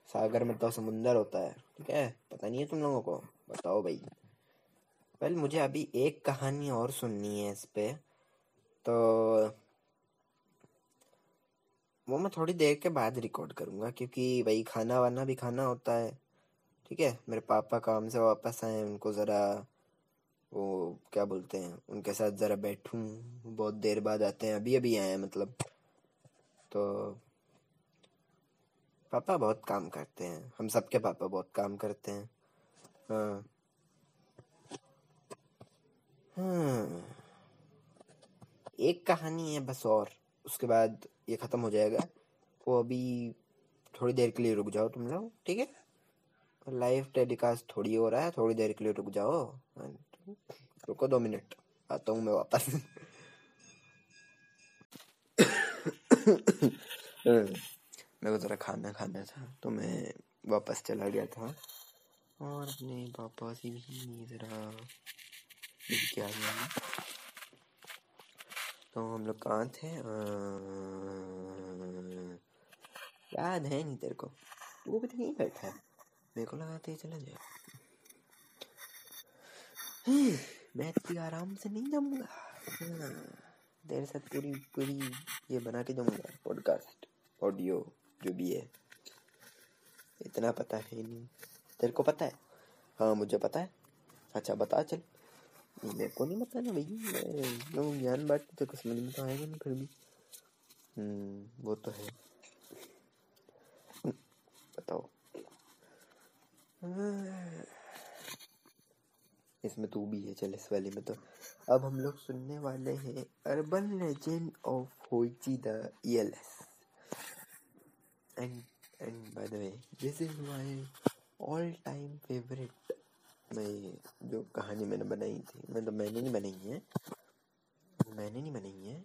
सागर में तो समुंदर होता है, ठीक है? पता नहीं है तुम लोगों को? बताओ भाई। वेल मुझे अभी एक कहानी और सुननी है इस पे। तो वो मैं थोड़ी देर के बाद रिकॉर्ड करूँगा, क्योंकि भाई खाना वाना भी खाना होता है। ठीक है? मेरे पापा काम से वापस आए उनको ज़रा वो क्या बोलते हैं, उनके साथ ज़रा बैठूं। बहुत देर बाद आते हैं अभी अभी आए हैं मतलब। तो पापा बहुत काम करते हैं। हम सबके पापा बहुत काम करते हैं। हाँ। हाँ। एक कहानी है बस और। उसके बाद ये ख़त्म हो जाएगा। वो अभी थोड़ी देर के लिए रुक जाओ तुम लोग, ठीक है? लाइव टेलीकास्ट थोड़ी हो रहा है, थोड़ी देर के लिए रुक जाओ। रुको दो मिनट, आता हूँ मैं वापस। मेरे को ज़रा खाना खाना था तो मैं वापस चला गया था। और अपने पापा से भी ज़रा क्या गया तो हम लोग कहाँ थे? याद है नहीं तेरे को? वो भी तो नहीं बैठा है? मेरे को लगाते ही चला जाए। मैं इतनी आराम से नहीं जाऊँगा हाँ, देर से पूरी पूरी ये बना के जाऊँगा पॉडकास्ट ऑडियो जो भी है। इतना पता है नहीं। तेरे को पता है? हाँ मुझे पता है। अच्छा बता चल। मेरे को नहीं पता ना भाई ज्ञान बात तेरे को समझ में तो आएगा नहीं फिर भी वो तो है बताओ इसमें तू भी है चल इस वाले में तो अब हम लोग सुनने वाले हैं urban legend of Hoichi the earless and and by the way this is my all time favourite मैं जो कहानी मैंने बनाई थी मतलब मैंने नहीं बनाई है, मैंने नहीं बनाई है,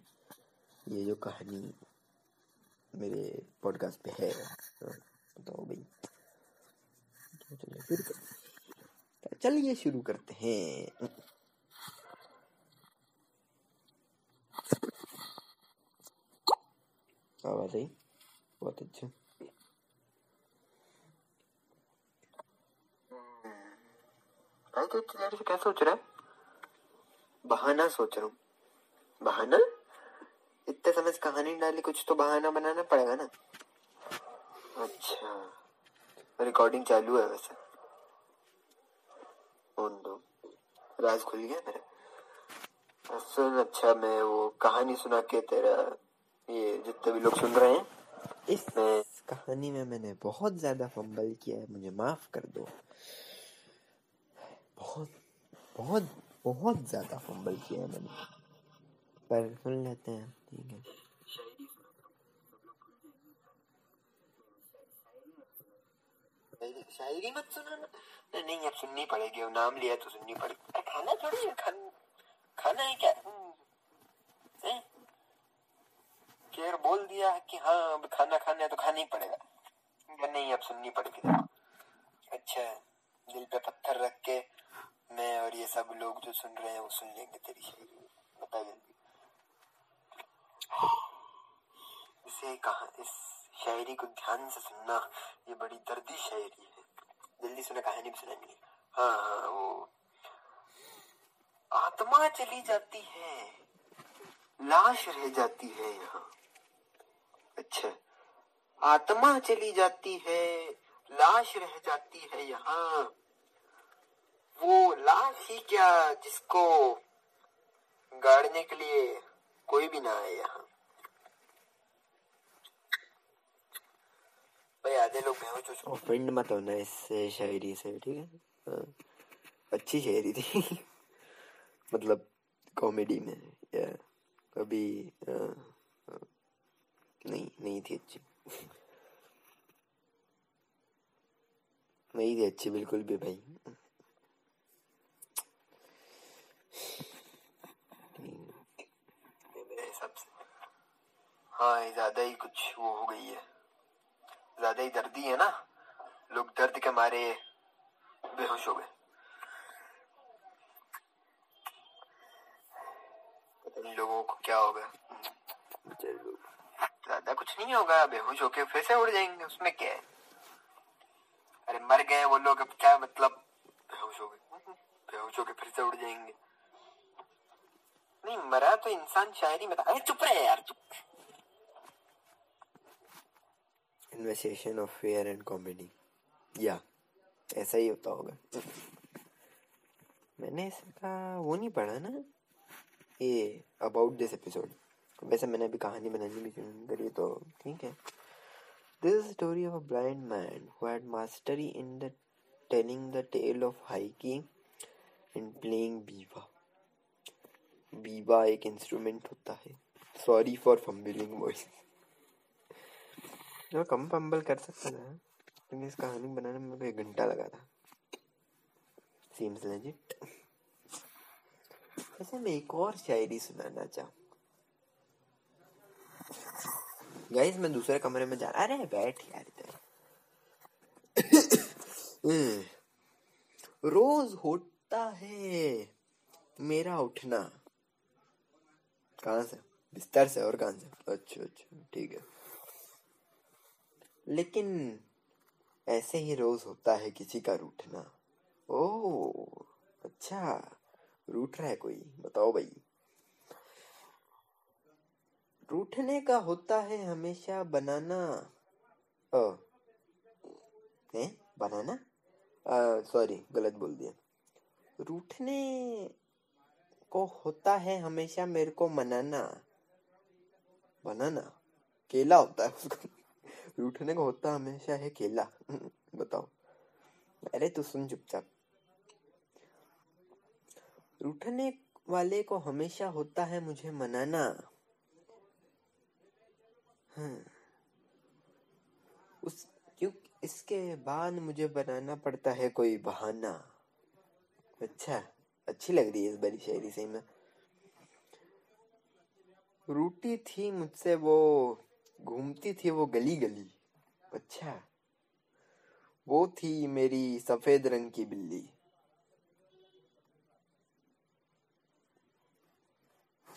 ये जो कहानी मेरे पॉडकास्ट पे है बताओ भाई। तो चलिए शुरू करते चलिए शुरू करते हैं। आवाज़ आई? बहुत अच्छा। भाई तो इतनी क्या सोच रहा है? बहाना सोच रहा हूँ। बहाना? इतने समय से कहानी डाली कुछ तो बहाना बनाना पड़ेगा ना। अच्छा। रिकॉर्डिंग चालू है वैसे। दो। राज खुल गया मेरा। सुन अच्छा मैं वो कहानी सुना के तेरा ये जितने भी लोग सुन रहे हैं इस मैं... कहानी में मैंने बहुत ज़्यादा फंबल किया है मुझे माफ़ कर दो। बहुत बहुत ज़्यादा फंबल किया है मैंने। पर सुन लेते हैं ठीक है। शायरी मत सुनाना नहीं अब सुननी पड़ेगी नाम लिया तो सुननी पड़ेगी। खाना थोड़ी है खान, खाना है क्या। केयर बोल दिया कि हाँ अब खाना खाना है तो खाना ही पड़ेगा। नहीं अब सुननी पड़ेगी। अच्छा दिल पे पत्थर रख के मैं और ये सब लोग जो सुन रहे हैं वो सुन लेंगे तेरी शायरी। बता जल्दी इसे कहा, इस शायरी को ध्यान से सुनना, ये बड़ी दर्दी शायरी है। जल्दी सुना, कहानी भी सुनाएँगे। हाँ हाँ वो आत्मा चली जाती है, लाश रह जाती है यहाँ। अच्छा आत्मा चली जाती है, लाश रह जाती है यहाँ। वो लाश ही क्या जिसको गाड़ने के लिए कोई भी ना आए यहाँ? भाई आधे लोग बेहोश हो ऑफेंड मत होना इस शायरी से ठीक है? हाँ, अच्छी शायरी थी। *laughs* मतलब कॉमेडी में या कभी आ, आ, नहीं नहीं थी अच्छी। *laughs* नहीं थी अच्छी बिल्कुल भी भाई। मेरे हिसाब से। हाँ ज़्यादा ही कुछ वो हो गई है। ज़्यादा ही दर्दी है ना। लोग दर्द के मारे बेहोश हो गए। पता नहीं लोगों को क्या होगा। ज़्यादा कुछ नहीं होगा बेहोश होके फिर से उड़ जाएँगे उसमें क्या है? अरे मर गए वो लोग अब क्या मतलब? बेहोश हो गए। बेहोश होके फिर से उड़ जाएँगे। नहीं मरा तो इंसान शायरी में अरे चुप रहे यार चुप investigation of fear and comedy या ऐसा ही होता होगा मैंने इसका वो नहीं पढ़ा ना ये अबाउट दिस एपिसोड वैसे मैंने अभी कहानी बनानी भी शुरू करी तो ठीक है this is story of a blind man who had mastery in the telling the tale of hiking and playing biwa biwa एक इंस्ट्रूमेंट होता है। सॉरी फॉर फम्बलिंग वॉइस जो कम फंबल कर सकता था लेकिन इस कहानी बनाने में एक घंटा लगा था। सीम्स लेजिट वैसे मैं एक और शायरी सुनाना चाहूँ। गाइस मैं दूसरे कमरे में जा अरे, बैठ यार इधर। रोज होता है मेरा उठना। कहाँ से? बिस्तर से और कहाँ से? अच्छा अच्छा ठीक है। लेकिन ऐसे ही रोज होता है किसी का रूठना। ओ अच्छा रूठ रहा है कोई? बताओ भाई। रूठने का होता है हमेशा बनाना। ओ है? बनाना? सॉरी गलत बोल दिया। रूठने को होता है हमेशा मेरे को मनाना। बनाना? केला होता है उसको। रूठने को होता हमेशा है केला। बताओ। अरे तू सुन चुपचाप। रूठने वाले को हमेशा होता है मुझे मनाना। हाँ। उस, क्यों, इसके बाद मुझे बनाना पड़ता है कोई बहाना। अच्छा। अच्छी लग रही है इस बड़ी शायरी से में। रूटी थी मुझसे वो, घूमती थी वो गली गली। अच्छा वो थी मेरी सफ़ेद रंग की बिल्ली।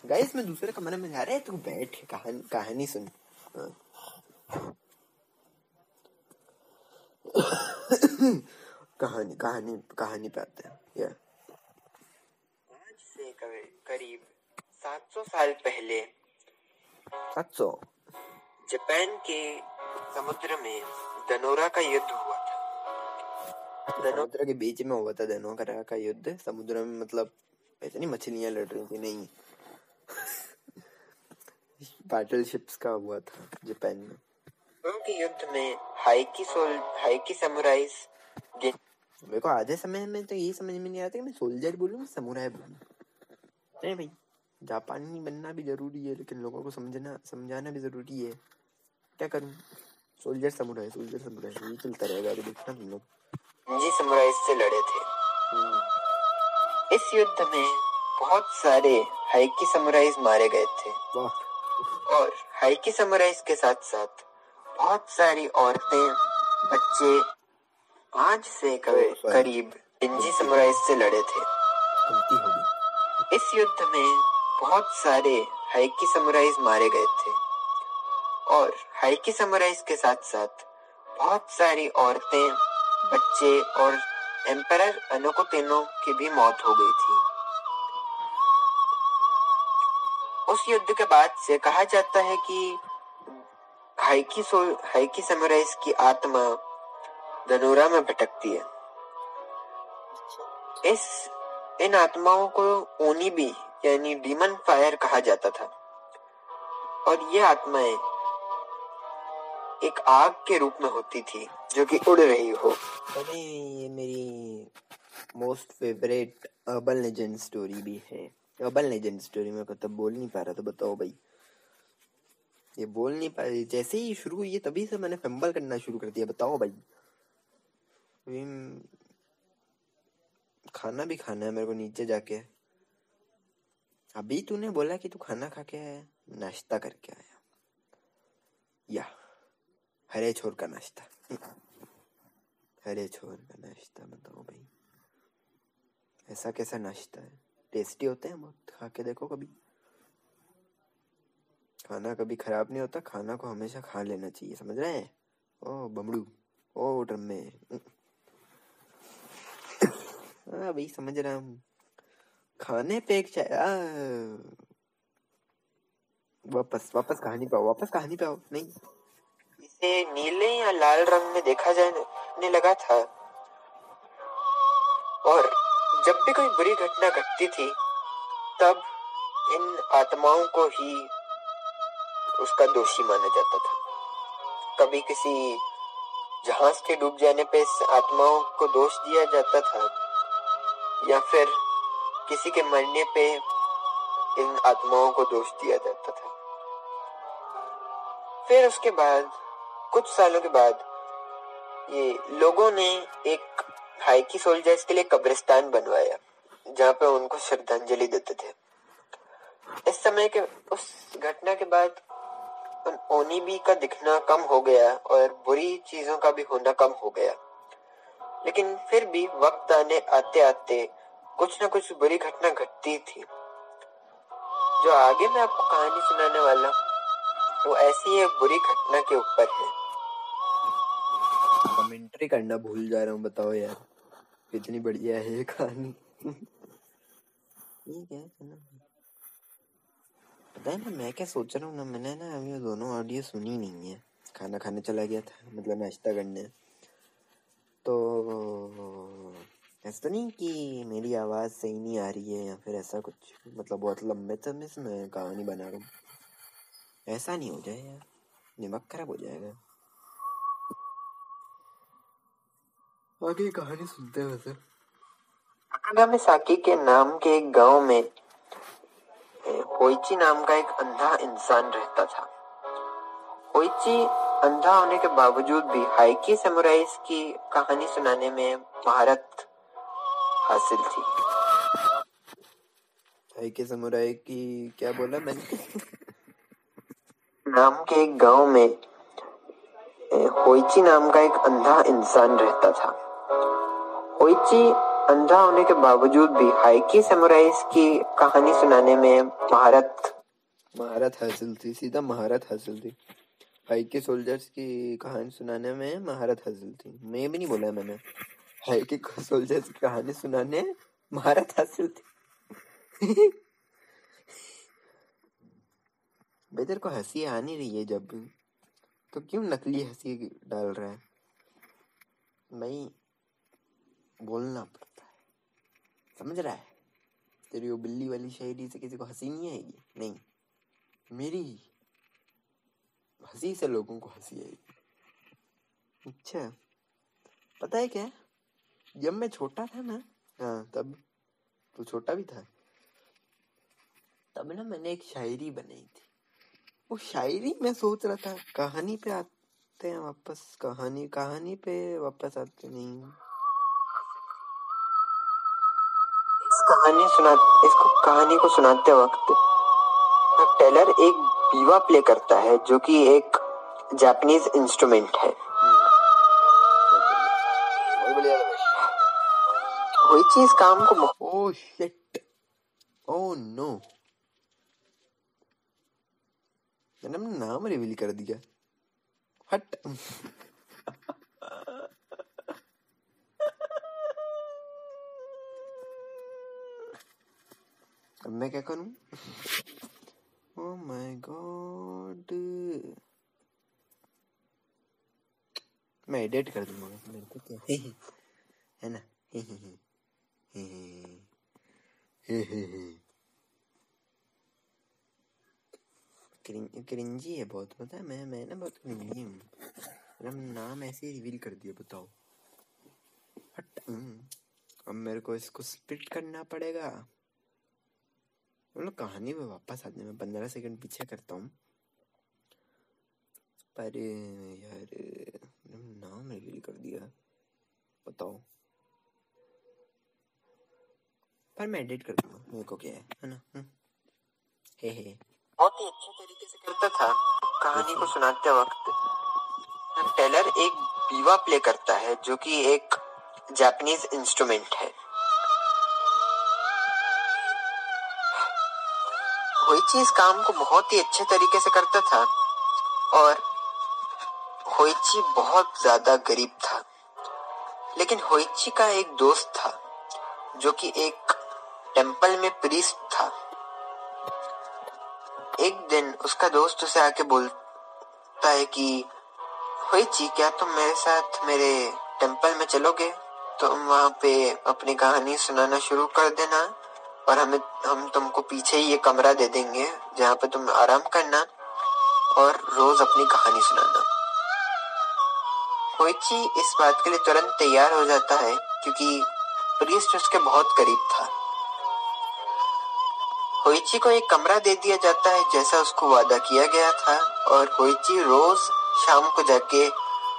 गाइस, मैं दूसरे कमरे में जा रहे तू बैठ, कहानी कहानी सुन। कहानी कहानी कहानी पे आते हैं। से करीब 700 साल पहले सात सौ? जापान के समुद्र में दनोरा का युद्ध हुआ था। समुद्र के बीच में हुआ था दनोरा का युद्ध। समुद्र में मतलब ऐसे नहीं मछलियाँ लड़ रही थी नहीं। बैटल शिप्स का हुआ था जापान में। उनके युद्ध में हाइकी सोल हाइकी समुराइज मेरे को आधे समय में तो ये समझ में नहीं आता कि मैं सोल्जर बोलूँ समुराई बोलूँ। नहीं भाई। जापानी बनना भी ज़रूरी है लेकिन लोगों को समझना समझाना भी ज़रूरी है। क्या करूँ? सोल्जर समुराई सोल्जर समुराई ये चलता रहेगा अभी देखना तुम लोग। जी समुराइज से लड़े थे। इस युद्ध में बहुत सारे हाइकी समुराइज मारे गए थे। और हाइकी समुराइज के साथ साथ बहुत सारी औरतें बच्चे आज से करीब करीब इंजी समुराइज से लड़े थे। गलती हो गई। इस युद्ध में बहुत सारे हाइकी समुराइज मारे गए थे। और हाइकी समुराइज के साथ साथ बहुत सारी औरतें, बच्चे और एम्परर अनोको तेनो की भी मौत हो गई थी। उस युद्ध के बाद से कहा जाता है कि हाइकी सो हाइकी समुराइज की आत्मा धनोरा में भटकती है। इस इन आत्माओं को ओनी भी, यानी डीमन फायर कहा जाता था। और ये आत्माएँ एक आग के रूप में होती थी, जो कि उड़ रही हो। अरे, ये मेरी most favourite urban legend story भी है। अर्बन लेजेंड स्टोरी में को तब बोल नहीं पा रहा तो बताओ भाई। ये बोल नहीं पा रही, जैसे ही शुरू हुई तभी से मैंने फंबल करना शुरू कर दिया, बताओ भाई। खाना भी खाना है मेरे को नीचे जाके। अभी तूने बोला कि तू खाना खा के आया नाश्ता करके आया। या, हरे छोर का नाश्ता। हरे छोर का नाश्ता, बताओ भाई। ऐसा कैसा नाश्ता है? टेस्टी होते हैं बहुत, खा के देखो कभी। खाना कभी खराब नहीं होता, खाना को हमेशा खा लेना चाहिए, समझ रहे हैं? ओ, बमड़ू। ओ, ड्रम हाँ भाई, समझ रहा हूँ। खाने पे एक चाय वापस वापस कहानी पे आओ, वापस कहानी पे आओ, नहीं। इसे नीले या लाल रंग में देखा जाने लगा था। और जब भी कोई बुरी घटना घटती थी, तब इन आत्माओं को ही उसका दोषी माना जाता था। कभी किसी जहाज़ के डूब जाने पे आत्माओं को दोष दिया जाता था। या फिर किसी के मरने पे इन आत्माओं को दोष दिया जाता था। फिर उसके बाद, कुछ सालों के बाद, ये लोगों ने एक हाइकी सोल्जर्स के लिए कब्रिस्तान बनवाया, जहाँ पे उनको श्रद्धांजलि देते थे। इस समय के, उस घटना के बाद उन ओनीबी का दिखना कम हो गया और बुरी चीज़ों का भी होना कम हो गया। लेकिन फिर भी वक्त आने आते आते कुछ न कुछ बुरी घटना घटती थी। जो आगे मैं आपको कहानी सुनाने वाला वो ऐसी एक बुरी घटना के ऊपर है। कमेंट्री करना भूल जा रहा हूँ बताओ यार। कितनी बढ़िया है ये कहानी। ठीक है सुनो पता है ना मैं क्या सोच रहा हूँ ना मैंने ना अभी दोनों ऑडियो सुनी नहीं है। खाना खाने चला गया था मतलब नाश्ता करने। तो ऐसा तो नहीं कि मेरी आवाज़ सही नहीं आ रही है या फिर ऐसा कुछ मतलब बहुत लंबे समय से मैं कहानी बना रहा हूँ। ऐसा नहीं हो जाए यार दिमाग खराब हो जाएगा। आगे कहानी सुनते हैं वैसे। नागामिसाकी के नाम के एक गाँव में होइची नाम का एक अंधा इंसान रहता था। होइची अंधा होने के बावजूद भी हाइकी समुराइज की कहानी सुनाने में महारत हासिल थी। हाइकी समुराई की क्या बोला मैंने? नाम के एक गाँव में होइची नाम का एक अंधा इंसान रहता था। होइची अंधा होने के बावजूद भी हाइकी समुराइज की कहानी सुनाने में महारत महारत हासिल थी सीधा महारत हासिल थी। हाइकी सोल्जर्स की कहानी सुनाने में महारत हासिल थी। मैं भी नहीं बोला मैंने। हाइकी सोल्जर्स की कहानी सुनाने महारत हासिल थी। तेरे को हँसी आ नहीं रही है जब? भी तो क्यों नकली हँसी डाल रहा है? भाई, बोलना पड़ता है। समझ रहा है? तेरी वो बिल्ली वाली शायरी से किसी को हँसी नहीं आएगी? नहीं। मेरी हँसी से लोगों को हँसी आएगी अच्छा। पता है क्या? जब मैं छोटा था ना हाँ तब तो छोटा भी था। तब ना मैंने एक शायरी बनाई थी। वो शायरी मैं सोच रहा था कहानी पे आते हैं वापस कहानी कहानी पे वापस आते नहीं। इस कहानी सुना इसको कहानी को सुनाते वक्त टेलर एक बीवा प्ले करता है जो कि एक जापानीज इंस्ट्रूमेंट है कोई चीज़ काम को ओह शिट ओह नो मैंने अपना नाम रिवील कर दिया। हट अब मैं क्या करूँ? ओह माय गॉड मैं एडिट कर दूँगा। मेरे को क्या? है ना? हे हे क्रिंजी है बहुत। पता है, मैं मैं ना बहुत क्रिंजी हूँ। मेरा नाम ऐसे रिवील कर दिया, बताओ। हट। अब मेरे को इसको स्प्लिट करना पड़ेगा। मतलब कहानी में वापस आने में पंद्रह सेकंड पीछे करता हूँ। पर यार नाम रिवील कर दिया। बताओ। पर मैं एडिट कर दूँगा। मेरे को क्या है है ना? हे हे। बहुत ही अच्छे तरीके से करता था। कहानी को सुनाते वक्त टेलर एक बीवा प्ले करता है जो कि एक जापानीज इंस्ट्रूमेंट है। होइची इस काम को बहुत ही अच्छे तरीके से करता था और होइची बहुत ज़्यादा गरीब था। लेकिन होइची का एक दोस्त था, जो कि एक टेंपल में प्रीस्ट था। एक दिन उसका दोस्त उसे आके बोलता है कि, होइची, क्या तुम मेरे साथ मेरे टेंपल में चलोगे? तुम वहाँ पे अपनी कहानी सुनाना शुरू कर देना। और हमें, हम तुमको पीछे ही ये कमरा दे देंगे, जहाँ पे तुम आराम करना और रोज अपनी कहानी सुनाना। होइची इस बात के लिए तुरंत तैयार हो जाता है, क्योंकि प्रीस्ट उसके बहुत करीब था। होइची को एक कमरा दे दिया जाता है, जैसा उसको वादा किया गया था, और होइची रोज शाम को जाके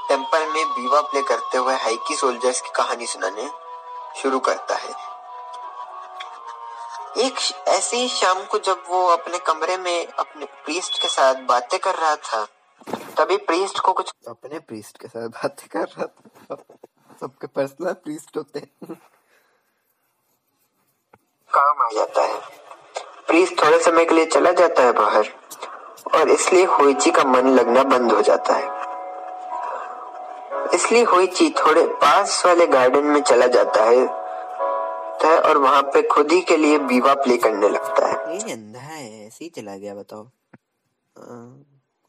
टेंपल में बीवा प्ले करते हुए हाइकी सोल्जर्स की कहानी सुनाने शुरू करता है। एक ऐसे ही शाम को जब वो अपने कमरे में अपने प्रीस्ट के साथ बातें कर रहा था तभी प्रीस्ट को कुछ अपने प्रीस्ट के साथ बातें कर रहा था। सबके पर्सनल प्रीस्ट होते हैं। काम आ जाता है। प्रीस्ट थोड़े समय के लिए चला जाता है बाहर और इसलिए होइची का मन लगना बंद हो जाता है। इसलिए होइची थोड़े पास वाले गार्डन में चला जाता है। है और वहाँ पे खुद ही के लिए बीवा प्ले करने लगता है। ये अंधा है, ऐसे ही चला गया, बताओ।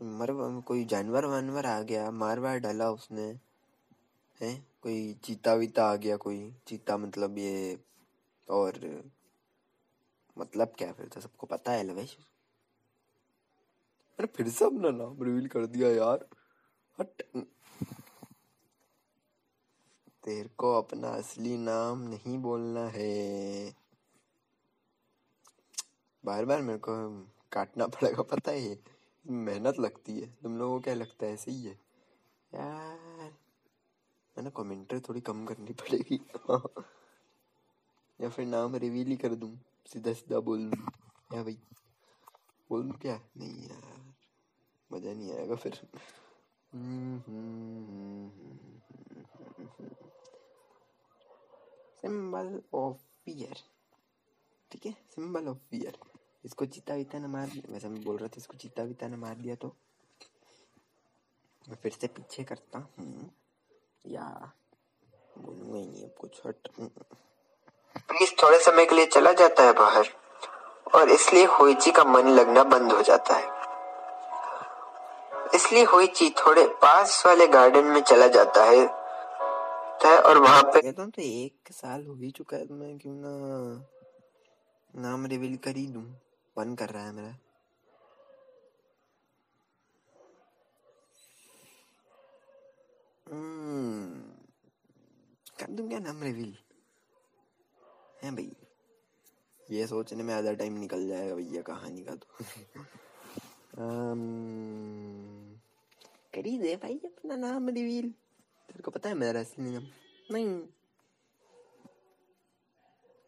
मर, कोई जानवर वानवर आ गया, मार वार डाला उसने, है? कोई चीता वीता आ गया, कोई चीता मतलब ये और मतलब क्या फिर तो सबको पता है, लवेश? अरे फिर से अपना नाम रिवील कर दिया यार। हट। तेरे को अपना असली नाम नहीं बोलना है। बार बार मेरे को काटना पड़ेगा पता है? मेहनत लगती है। तुम लोगों को क्या लगता है? ऐसे ही है। यार है ना कमेंट्री थोड़ी कम करनी पड़ेगी। या फिर नाम रिवील ही कर दूँ सीधा सीधा बोल दूँ। या भाई बोल दूँ क्या? नहीं यार मज़ा नहीं आएगा फिर। हम्म हम्म हम्म, हम्म, हम्म सिंबल ऑफ़ फियर ठीक है सिंबल ऑफ़ फियर इसको चीता विता ने मार दिया वैसे मैं बोल रहा था इसको चीता विता ने मार दिया तो मैं फिर से पीछे करता हूँ या बोलूँगा ही नहीं अब कुछ हट प्लीज़ थोड़े समय के लिए चला जाता है बाहर और इसलिए होइची का मन लगना बंद हो जाता है इसलिए होइची थोड़े पास वाले गार्डन में चला जाता है सकता है और वहाँ पे कहता हूँ तो एक साल हो ही चुका है तो मैं क्यों ना नाम रिवील कर ही दूँ। मन कर रहा है मेरा। हम्म, कर दूँ क्या नाम रिवील है भाई। ये सोचने में आधा टाइम निकल जाएगा भैया कहानी का तो? कर दे भाई अपना नाम रिवील तेरे को पता है मेरा असली नाम, नहीं।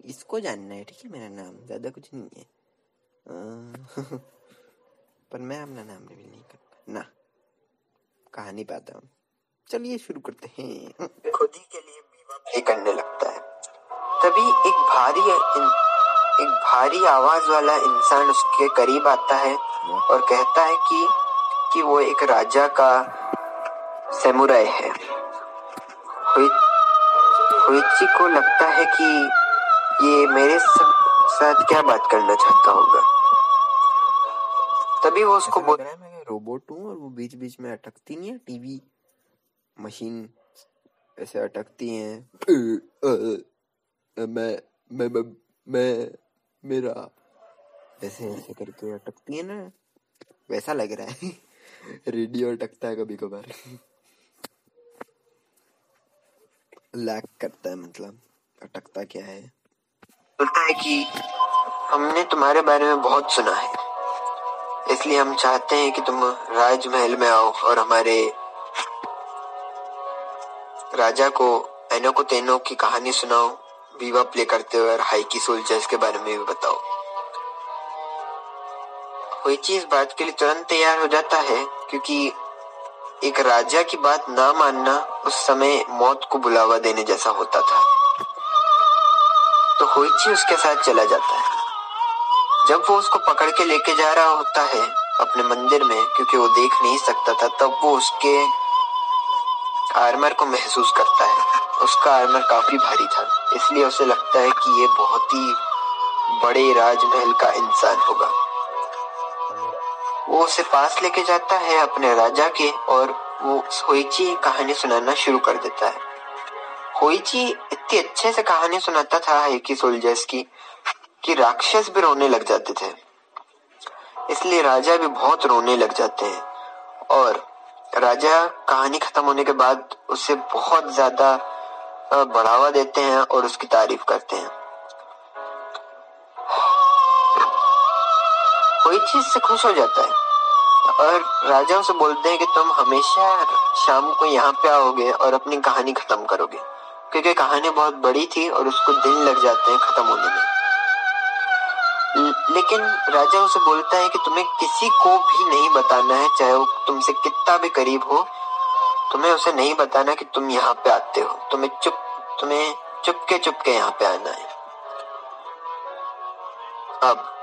इसको जानना है, ठीक है? मेरा नाम ज़्यादा कुछ नहीं है। *laughs* पर मैं अपना नाम रिवील नहीं करता ना, कहानी पाता हूँ। चलिए शुरू करते हैं। खुद ही के लिए प्ले करने लगता है। तभी एक भारी एक भारी आवाज़ वाला इंसान उसके करीब आता है और कहता है कि कि वो एक राजा का सेमुराई है। हुइची को लगता है कि ये मेरे साथ क्या बात करना चाहता होगा। तभी वो उसको बोल रहा है मैं रोबोट हूँ और वो बीच बीच में अटकती नहीं है टीवी मशीन ऐसे अटकती हैं। मैं मैं मैं मैं, मेरा ऐसे ऐसे करके अटकती है ना। वैसा लग रहा है। *laughs* रेडियो अटकता है कभी कभार लैक करता है मतलब अटकता क्या है? बोलता है कि हमने तुम्हारे बारे में बहुत सुना है। इसलिए हम चाहते हैं कि तुम राजमहल में आओ और हमारे राजा को एनो को तेनो की कहानी सुनाओ विवा प्ले करते हुए और हाइकी सोल्जर्स के बारे में भी बताओ। कोई चीज़ बात के लिए तुरंत तैयार हो जाता है, क्योंकि एक राजा की बात ना मानना उस समय मौत को बुलावा देने जैसा होता था। तो होइची उसके साथ चला जाता है। जब वो उसको पकड़ के लेके जा रहा होता है अपने मंदिर में, क्योंकि वो देख नहीं सकता था, तब वो उसके आर्मर को महसूस करता है। उसका आर्मर काफ़ी भारी था, इसलिए उसे लगता है कि ये बहुत ही बड़े राजमहल का इंसान होगा। वो उसे पास लेके जाता है अपने राजा के और वो होइची कहानी सुनाना शुरू कर देता है। होइची इतनी अच्छे से कहानी सुनाता था हेकी सोल्जर्स की कि राक्षस भी रोने लग जाते थे। इसलिए राजा भी बहुत रोने लग जाते हैं और राजा कहानी खत्म होने के बाद उसे बहुत ज़्यादा बढ़ावा देते हैं और उसकी तारीफ़ करते हैं। कोई चीज़ से खुश हो जाता है। और राजा उसे बोलते हैं कि तुम हमेशा शाम को यहाँ पे आओगे और अपनी कहानी खत्म करोगे। क्योंकि कहानी बहुत बड़ी थी और उसको दिन लग जाते हैं खत्म होने में। लेकिन राजा उसे बोलता है कि तुम्हें किसी को भी नहीं बताना है, चाहे वो तुमसे कितना भी करीब हो। तुम्हें उसे नहीं बताना कि तुम यहाँ पे आते हो। तुम्हें चुप, तुम्हें चुपके चुपके यहाँ पे आना है। अब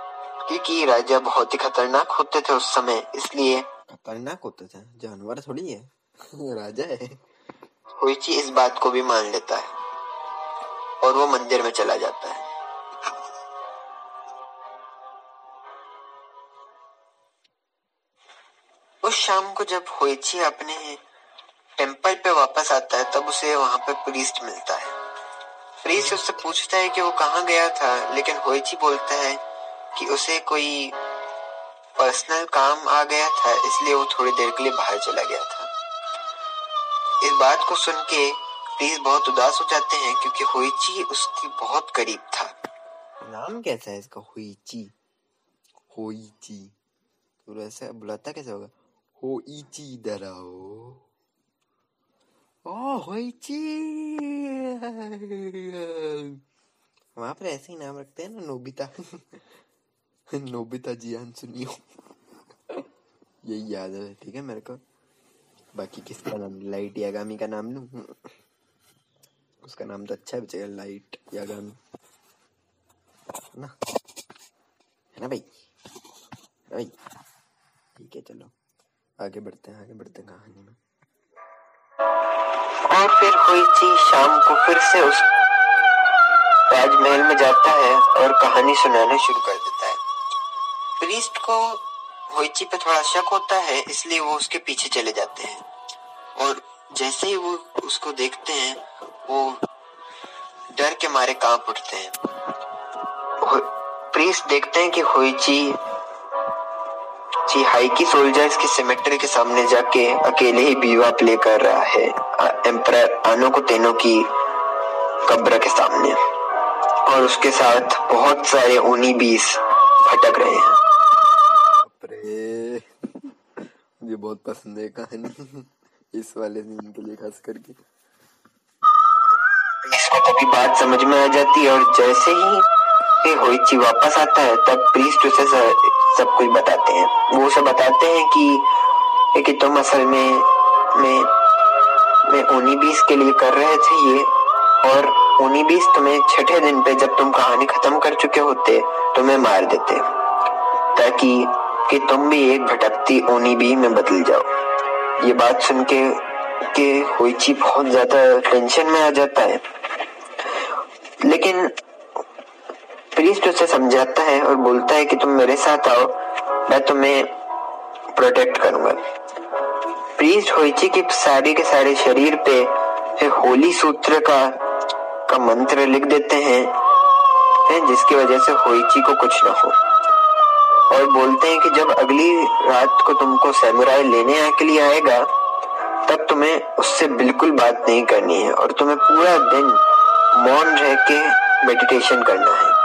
क्योंकि राजा बहुत ही खतरनाक होते थे उस समय इसलिए। खतरनाक होते थे? जानवर थोड़ी है। *laughs* राजा है। हुईची इस बात को भी मान लेता है और वो मंदिर में चला जाता है। उस शाम को जब होइची अपने टेंपल पे वापस आता है तब उसे वहाँ पे प्रीस्ट मिलता है। प्रीस्ट उससे पूछता है कि वो कहाँ गया था लेकिन होइची बोलता है कि उसे कोई पर्सनल काम आ गया था, इसलिए वो थोड़ी देर के लिए बाहर चला गया था। इस बात को सुन के प्रीस्ट बहुत उदास हो जाते हैं, क्योंकि होइची उसके बहुत करीब था। नाम कैसा है इसका? होइची होइची तो ऐसे बुलाता कैसे होगा? हो इची इधर आओ ओ होइची वहाँ पर ऐसे ही नाम रखते हैं ना, नोबिता। नोबिता जियान सुनियो यही याद है ठीक है मेरे को बाकी किसका नाम लाइट यागामी का नाम लू उसका नाम तो अच्छा बचेगा लाइट यागामी ना है ना भाई भाई ठीक है चलो आगे बढ़ते हैं आगे बढ़ते हैं कहानी में और फिर हुई थी शाम को फिर से उस राजमहल में जाता है और कहानी सुनाना शुरू कर प्रीस्ट को होइची पे थोड़ा शक होता है, इसलिए वो उसके पीछे चले जाते हैं। और जैसे ही वो उसको देखते हैं, वो डर के मारे काँप उठते हैं। प्रीस्ट देखते हैं कि होइची, जी हाइकी सोल्जर्स की सिमेट्री के सामने जाके अकेले ही बीवा प्ले कर रहा है एम्पर आनो को तेनो की कब्र के सामने। और उसके साथ बहुत सारे ऊनी बीस भटक रहे हैं मुझे बहुत पसंद है कहानी *laughs* इस वाले दिन के लिए, खास करके। इसको तभी बात समझ में आ जाती है, और जैसे ही होइची वापस आता है, तब प्रीस्ट उसे सब कुछ बताते हैं। वो उसे बताते हैं कि कि तुम असल में में में ऊनी बीस के लिए कर रहे थे ये, और ऊनी बीस तुम्हें छठे दिन पे जब तुम कहानी खत्म कर चुके होते, तुम्हें मार देते ताकि कि तुम भी एक भटकती ऊनी बी में बदल जाओ। ये बात सुन के के होइची बहुत ज़्यादा टेंशन में आ जाता है। लेकिन प्रीस्ट उसे समझाता है और बोलता है कि तुम मेरे साथ आओ, मैं तुम्हें प्रोटेक्ट करूँगा। प्रीस्ट होइची के सारे के सारे शरीर पे होली सूत्र का का मंत्र लिख देते हैं जिसकी वजह से होइची को कुछ ना हो। और बोलते हैं कि जब अगली रात को तुमको सैमुराई लेने के लिए आएगा, तब तुम्हें उससे बिल्कुल बात नहीं करनी है और तुम्हें पूरा दिन मौन रह के मेडिटेशन करना है।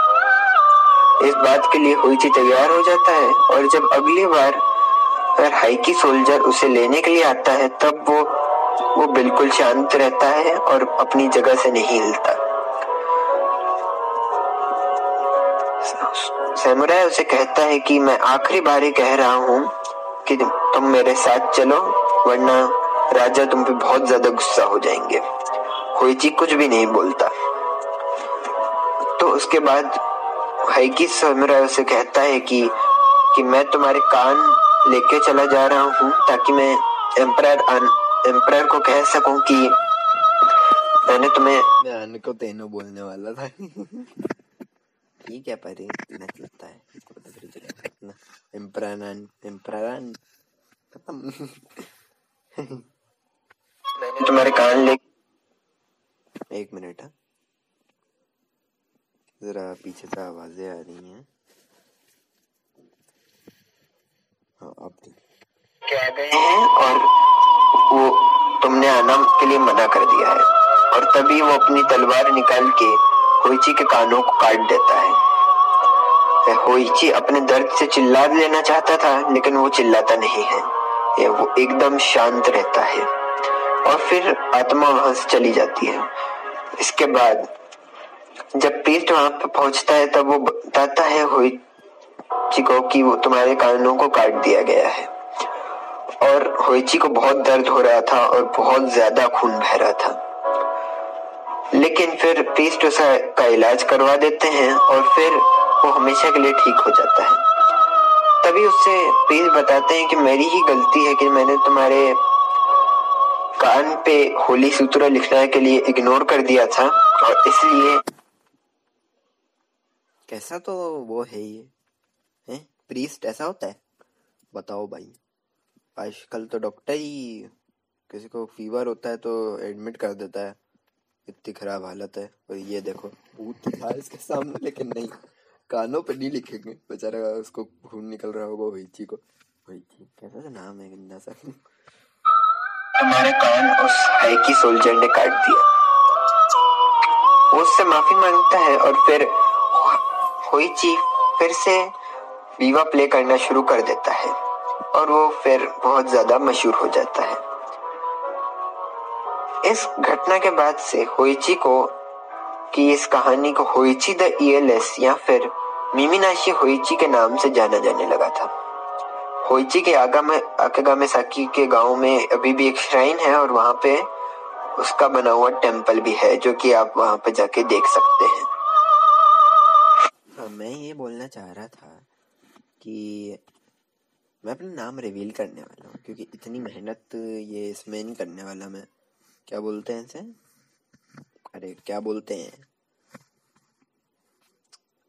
इस बात के लिए हुई तैयार हो जाता है और जब अगली बार अगर हाइकी सोल्जर उसे लेने के लिए आता है, तब वो वो बिल्कुल शांत रहता है और अपनी जगह से नहीं हिलता। सैमुराई उसे कहता है कि मैं आखिरी बार ही कह रहा हूँ कि तुम मेरे साथ चलो, वरना राजा तुम पे बहुत ज़्यादा गुस्सा हो जाएँगे। होइची कुछ भी नहीं बोलता। तो उसके बाद हाइकी समुराई उसे कहता है कि कि मैं तुम्हारे कान लेके चला जा रहा हूँ ताकि मैं एम्पर एम्पर को कह सकूँ कि मैंने तुम्हें को तेनो बोलने वाला था। *laughs* ठीक है पर इतना चलता है इतना एम्परान एम्परान खत्म मैंने तुम्हारे कान ले एक मिनट हाँ जरा पीछे से आवाज़ें आ रही हैं हाँ अब क्या गए हैं और वो तुमने आना के लिए मना कर दिया है और तभी वो अपनी तलवार निकाल के होइची के कानों को काट देता है। होइची अपने दर्द से चिल्ला लेना चाहता था, लेकिन वो चिल्लाता नहीं है। वो एकदम शांत रहता है। और फिर आत्मा वहाँ से चली जाती है। इसके बाद जब पीस्ट वहाँ पर पहुँचता है, तब वो बताता है होइची को कि वो तुम्हारे कानों को काट दिया गया है। और होइची को बहुत दर्द हो रहा था और बहुत ज़्यादा खून बह रहा था। लेकिन फिर पीस्ट उसा का इलाज करवा देते हैं और फिर वो हमेशा के लिए ठीक हो जाता है। तभी उससे पीस्ट बताते हैं कि मेरी ही गलती है कि मैंने तुम्हारे कान पे होली सूत्र लिखने के लिए इग्नोर कर दिया था और इसलिए कैसा तो वो है ये? है? प्रीस्ट ऐसा होता है? बताओ भाई। आजकल तो डॉक्टर ही किसी को फीवर होता है तो एडमिट कर देता है। इतनी खराब हालत है। और ये देखो, भूत था इसके सामने, लेकिन नहीं। कानों पे नहीं लिखेंगे। बेचारा उसको खून निकल रहा होगा वही को। वही कैसा नाम है गंदा सा? तुम्हारे कान उस हाइकी सोल्जर ने काट दिया। वो उससे माफ़ी माँगता है और फिर होइची फिर से वीवा प्ले करना शुरू कर देता है। और वो फिर बहुत ज़्यादा मशहूर हो जाता है। इस घटना के बाद से होइची को कि इस कहानी को होइची द ईएलएस या फिर मिमिनाशी होइची के नाम से जाना जाने लगा था। होइची के आगा में आकेगा साकी के गाँव में अभी भी एक श्राइन है और वहाँ पे उसका बना हुआ टेंपल भी है जो कि आप वहाँ पे जाके देख सकते हैं। हाँ, मैं ये बोलना चाह रहा था कि मैं अपना नाम रिवील करने वाला हूँ क्योंकि इतनी मेहनत ये इसमें नहीं करने वाला मैं। क्या बोलते हैं इसे? अरे, क्या बोलते हैं?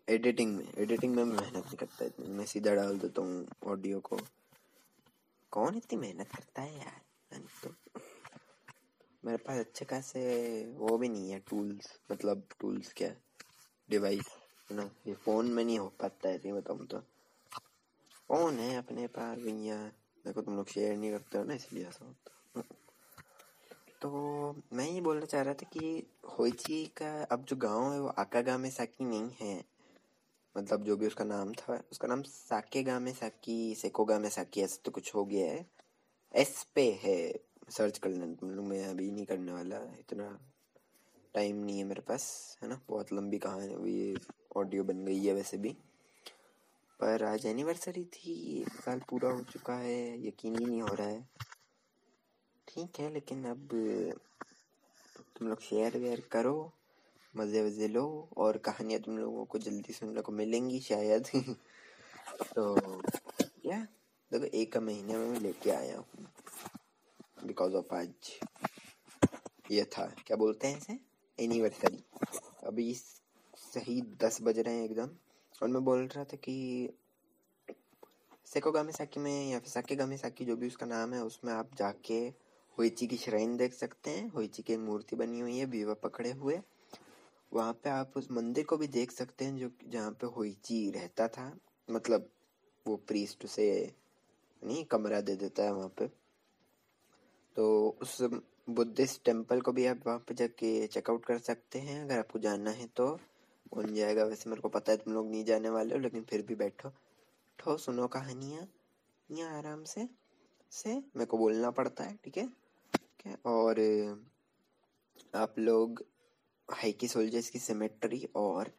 एडिटिंग में एडिटिंग में मेहनत नहीं करता इतनी। मैं सीधा डाल देता हूँ ऑडियो को। कौन इतनी मेहनत करता है यार? तो मेरे पास अच्छे खासे वो भी नहीं है टूल्स मतलब टूल्स क्या? डिवाइस ना ये फ़ोन में नहीं हो पाता है बताऊँ तो। फ़ोन है अपने पास, भैया। देखो तुम लोग शेयर नहीं करते हो ना, इसलिए ऐसा होता तो मैं ये बोलना चाह रहा था कि होइची का, अब जो गाँव है वो आका में साकी नहीं है। मतलब जो भी उसका नाम था, उसका नाम साके में साकी सेको में साकी ऐसा तो कुछ हो गया है। एस पे है, सर्च कर लेना मैं अभी नहीं करने वाला, इतना टाइम नहीं है मेरे पास, है ना? बहुत लंबी कहानी ये ऑडियो बन गई है वैसे भी। पर आज एनिवर्सरी थी एक साल पूरा हो चुका है, यकीन ही नहीं हो रहा है। ठीक है, लेकिन अब तुम लोग शेयर वेयर करो, मज़े वज़े लो, और कहानियाँ तुम लोगों को जल्दी सुनने को मिलेंगी शायद। *laughs* तो या, देखो, एक महीने में लेके आया हूँ। बिकॉज़ ऑफ़ आज ये था। क्या बोलते हैं इसे? एनिवर्सरी अभी सही दस बज रहे हैं एकदम। और मैं बोल रहा था कि सेको गामे साकी में या फिर साके गामे साकी जो भी उसका नाम है, उसमें आप जाके होइची की श्राइन देख सकते हैं। होइची की मूर्ति बनी हुई है, बीवा पकड़े हुए। वहाँ पे आप उस मंदिर को भी देख सकते हैं, जो जहाँ पे होइची रहता था। मतलब वो प्रीस्ट से नहीं, कमरा दे देता है वहाँ पे। तो उस बुद्धिस्ट टेंपल को भी आप वहाँ पे जाके चेकआउट कर सकते हैं। अगर आपको जानना है तो। बन जाएगा? वैसे मेरे को पता है, तुम लोग नहीं जाने वाले हो, लेकिन फिर भी बैठो। ठो सुनो कहानियाँ। यहाँ आराम से से मेरे को बोलना पड़ता है, ठीक है? ठीक और आप लोग हाइकी सोल्जर्स की सिमेट्री और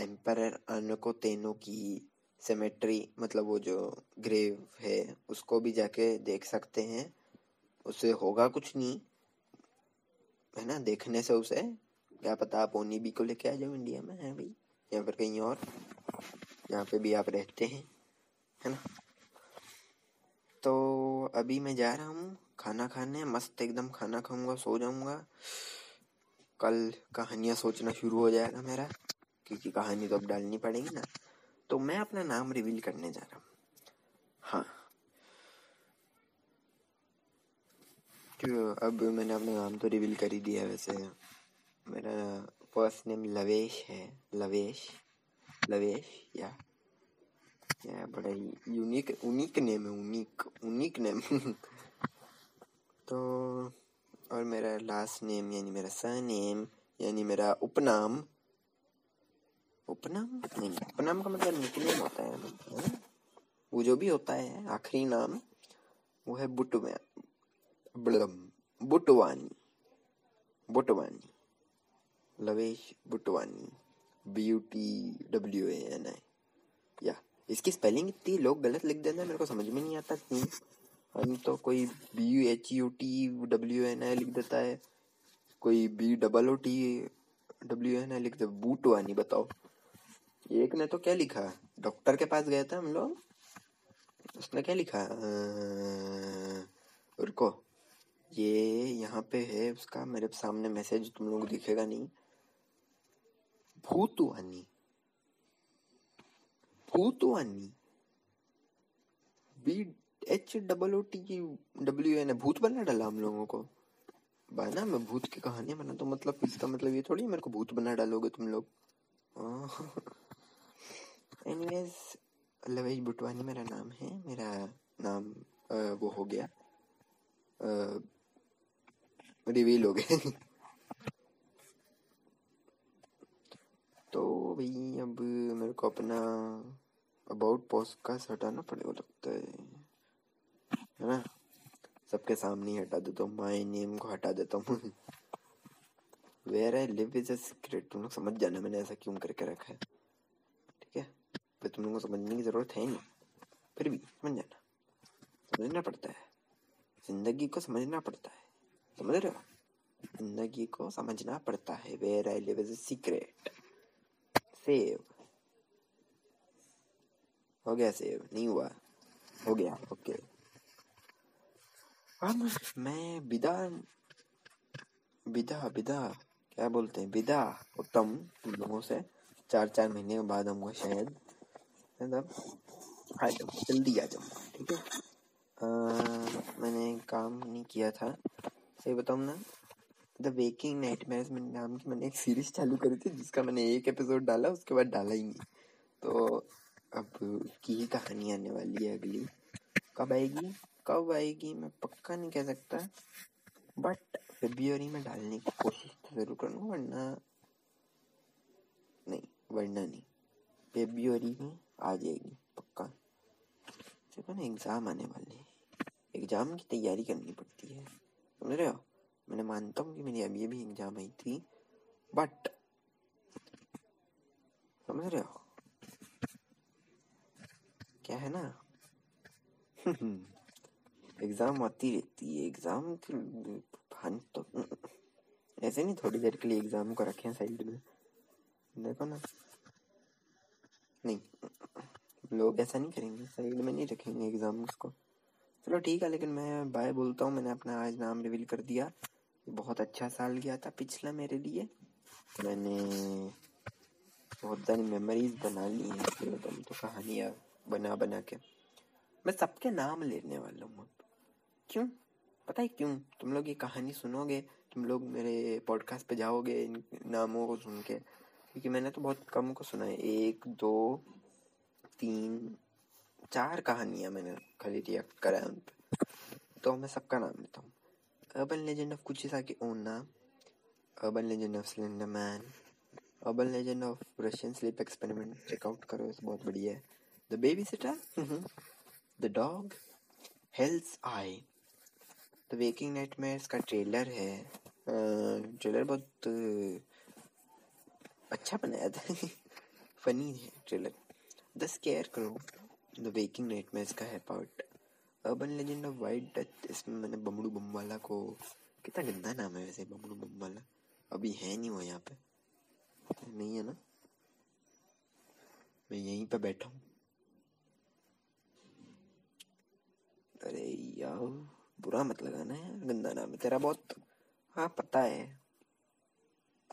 एम्पर अनको तेनो की सिमेट्री मतलब वो जो ग्रेव है, उसको भी जाके देख सकते हैं। उससे होगा कुछ नहीं, है ना? देखने से उसे, क्या पता आप ओनी बी को लेके आ जाओ इंडिया में, है भाई? या फिर कहीं और, जहाँ पे भी आप रहते हैं, है ना? तो अभी मैं जा रहा हूँ। खाना खाने मस्त एकदम खाना खाऊँगा, सो जाऊँगा। कल कहानियाँ सोचना शुरू हो जाएगा मेरा, क्योंकि कहानी तो अब डालनी पड़ेगी ना। तो मैं अपना नाम रिवील करने जा रहा हूँ। हाँ। क्यों, अब मैंने अपना नाम तो रिवील कर ही दिया वैसे। मेरा फ़र्स्ट नेम लवेश है। लवेश? लवेश, या? या बड़ा यूनिक यूनिक नेम है यूनिक यूनिक नेम तो और मेरा लास्ट नेम यानी मेरा सर नेम यानी मेरा उपनाम। उपनाम? नहीं, उपनाम का मतलब निकनेम होता है वो जो भी होता है, आखिरी नाम, वो है बुट में Butwani Butwani, Lavesh Butwani B U T W A N I या, इसकी स्पेलिंग इतनी लोग गलत लिख देते हैं, मेरे को समझ में नहीं आता क्यों। हम तो कोई B U H U T W N I लिख देता है, कोई B double O T W N I लिख दे बूटवानी बताओ। एक ने तो क्या लिखा? डॉक्टर के पास गए थे हम लोग। उसने क्या लिखा? रुको। ये यहाँ पे है उसका, मेरे सामने मैसेज, तुम लोग दिखेगा नहीं। Bhootwani Bhootwani B H double O T W N भूत बना डाला हम लोगों को। बना मैं भूत की कहानियाँ बना तो मतलब इसका मतलब ये थोड़ी मेरे को भूत बना डालोगे तुम लोग। एनीवेज लवेज बुटवानी मेरा नाम है मेरा नाम आ, वो हो गया। रिवील हो गए तो भाई अब मेरे को अपना अबाउट पोस्ट का हटाना पड़ेगा लगता है। है ना? सबके सामने ही हटा देता हूँ। माई नेम को हटा देता हूँ। Where I live is a secret तुम लोग समझ जाना मैंने ऐसा क्यों करके रखा है। ठीक है? फिर तुम लोगों को समझने की ज़रूरत है नहीं। फिर भी समझ जाना। समझना पड़ता है। ज़िंदगी को समझना पड़ता है। समझ रहे हो? ज़िंदगी को समझना पड़ता है। Where I live is secret save हो गया सेव नहीं हुआ। हो गया। ओके अब मैं विदा विदा विदा क्या बोलते हैं? विदा उत्तम, तुम लोगों से। चार चार महीने के बाद आऊँगा शायद। मतलब आ जाऊँ जल्दी आ जाऊँ ठीक है? मैंने काम नहीं किया था। सही बताऊँ ना द वेकिंग नाइट मैरिज नाम की, मैंने एक सीरीज़ चालू करी थी, जिसका मैंने एक एपिसोड डाला, उसके बाद डाला ही नहीं। तो अब की कहानी आने वाली है अगली। कब आएगी? कब आएगी मैं पक्का नहीं कह सकता बट फेब्रुवरी में डालने की कोशिश तो ज़रूर करूँगा, वरना नहीं वरना नहीं। फेब्रुवरी में आ जाएगी, पक्का। सिर्फ़ ना एग्ज़ाम आने वाले हैं। एग्ज़ाम की तैयारी करनी पड़ती है। समझ रहे हो? मैंने मानता हूँ कि मेरी अभी अभी एग्ज़ाम आई थी बट समझ रहे हो? क्या है ना? *laughs* एग्ज़ाम आती रहती है, एग्ज़ाम की भान तो ऐसे नहीं थोड़ी देर के लिए एग्ज़ाम को रखें साइड में। देखो ना। नहीं, लोग ऐसा नहीं करेंगे, साइड में नहीं रखेंगे एग्ज़ाम्स को चलो ठीक है, लेकिन मैं बाय बोलता हूँ, मैंने अपना आज नाम रिवील कर दिया। बहुत अच्छा साल गया था पिछला मेरे लिए। मैंने बहुत सारी मेमोरीज बना ली हैं तो कहानियाँ बना बना के। मैं सबके नाम लेने वाला हूँ। क्यों? पता है क्यों? तुम लोग ये कहानी सुनोगे? तुम लोग मेरे पॉडकास्ट पे जाओगे इन नामों को सुन के? क्योंकि मैंने तो बहुत कम को सुना है। एक, दो, तीन, चार कहानियाँ मैंने खाली रिएक्ट करा उन पर तो मैं सबका नाम लेता हूँ। अर्बन लेजेंड ऑफ़ कुचिसा की ओना urban legend of slender man urban legend of Russian sleep experiment check out करो इस बहुत बढ़िया है। The babysitter the dog hell's eye the waking nightmares का ट्रेलर है। ट्रेलर बहुत अच्छा बनाया था फनी है trailer the scarecrow the waking nightmares का है part urban legend of white death इसमें मैंने बमड़ू बम वाला को, कितना गंदा नाम है वैसे बमड़ू बम वाला अभी है नहीं वो यहाँ पे। नहीं है ना? मैं यहीं पे बैठा हूँ। अरे यार। बुरा मत लगाना है गंदा नाम है। तेरा बहुत हाँ पता है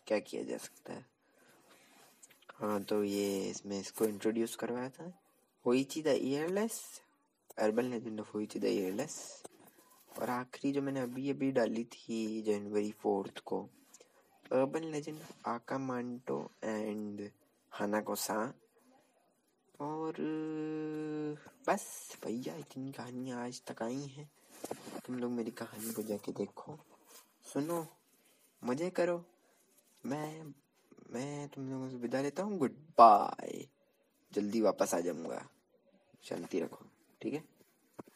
क्या किया जा सकता है। हाँ तो ये इसमें इसको इंट्रोड्यूस करवाया था। Hoichi the earless urban legend of Hoichi the earless और आखिरी जो मैंने अभी अभी डाली थी, जनवरी फोर्थ को urban legend aka Manto and हाना कोसा और, बस, भैया, इतनी कहानियाँ आज तक आई हैं। तुम लोग मेरी कहानी को जाके देखो। सुनो, मज़े करो। मैं मैं तुम लोगों से विदा लेता हूँ। गुड बाय जल्दी वापस आ जाऊँगा। शांति रखो, ठीक है?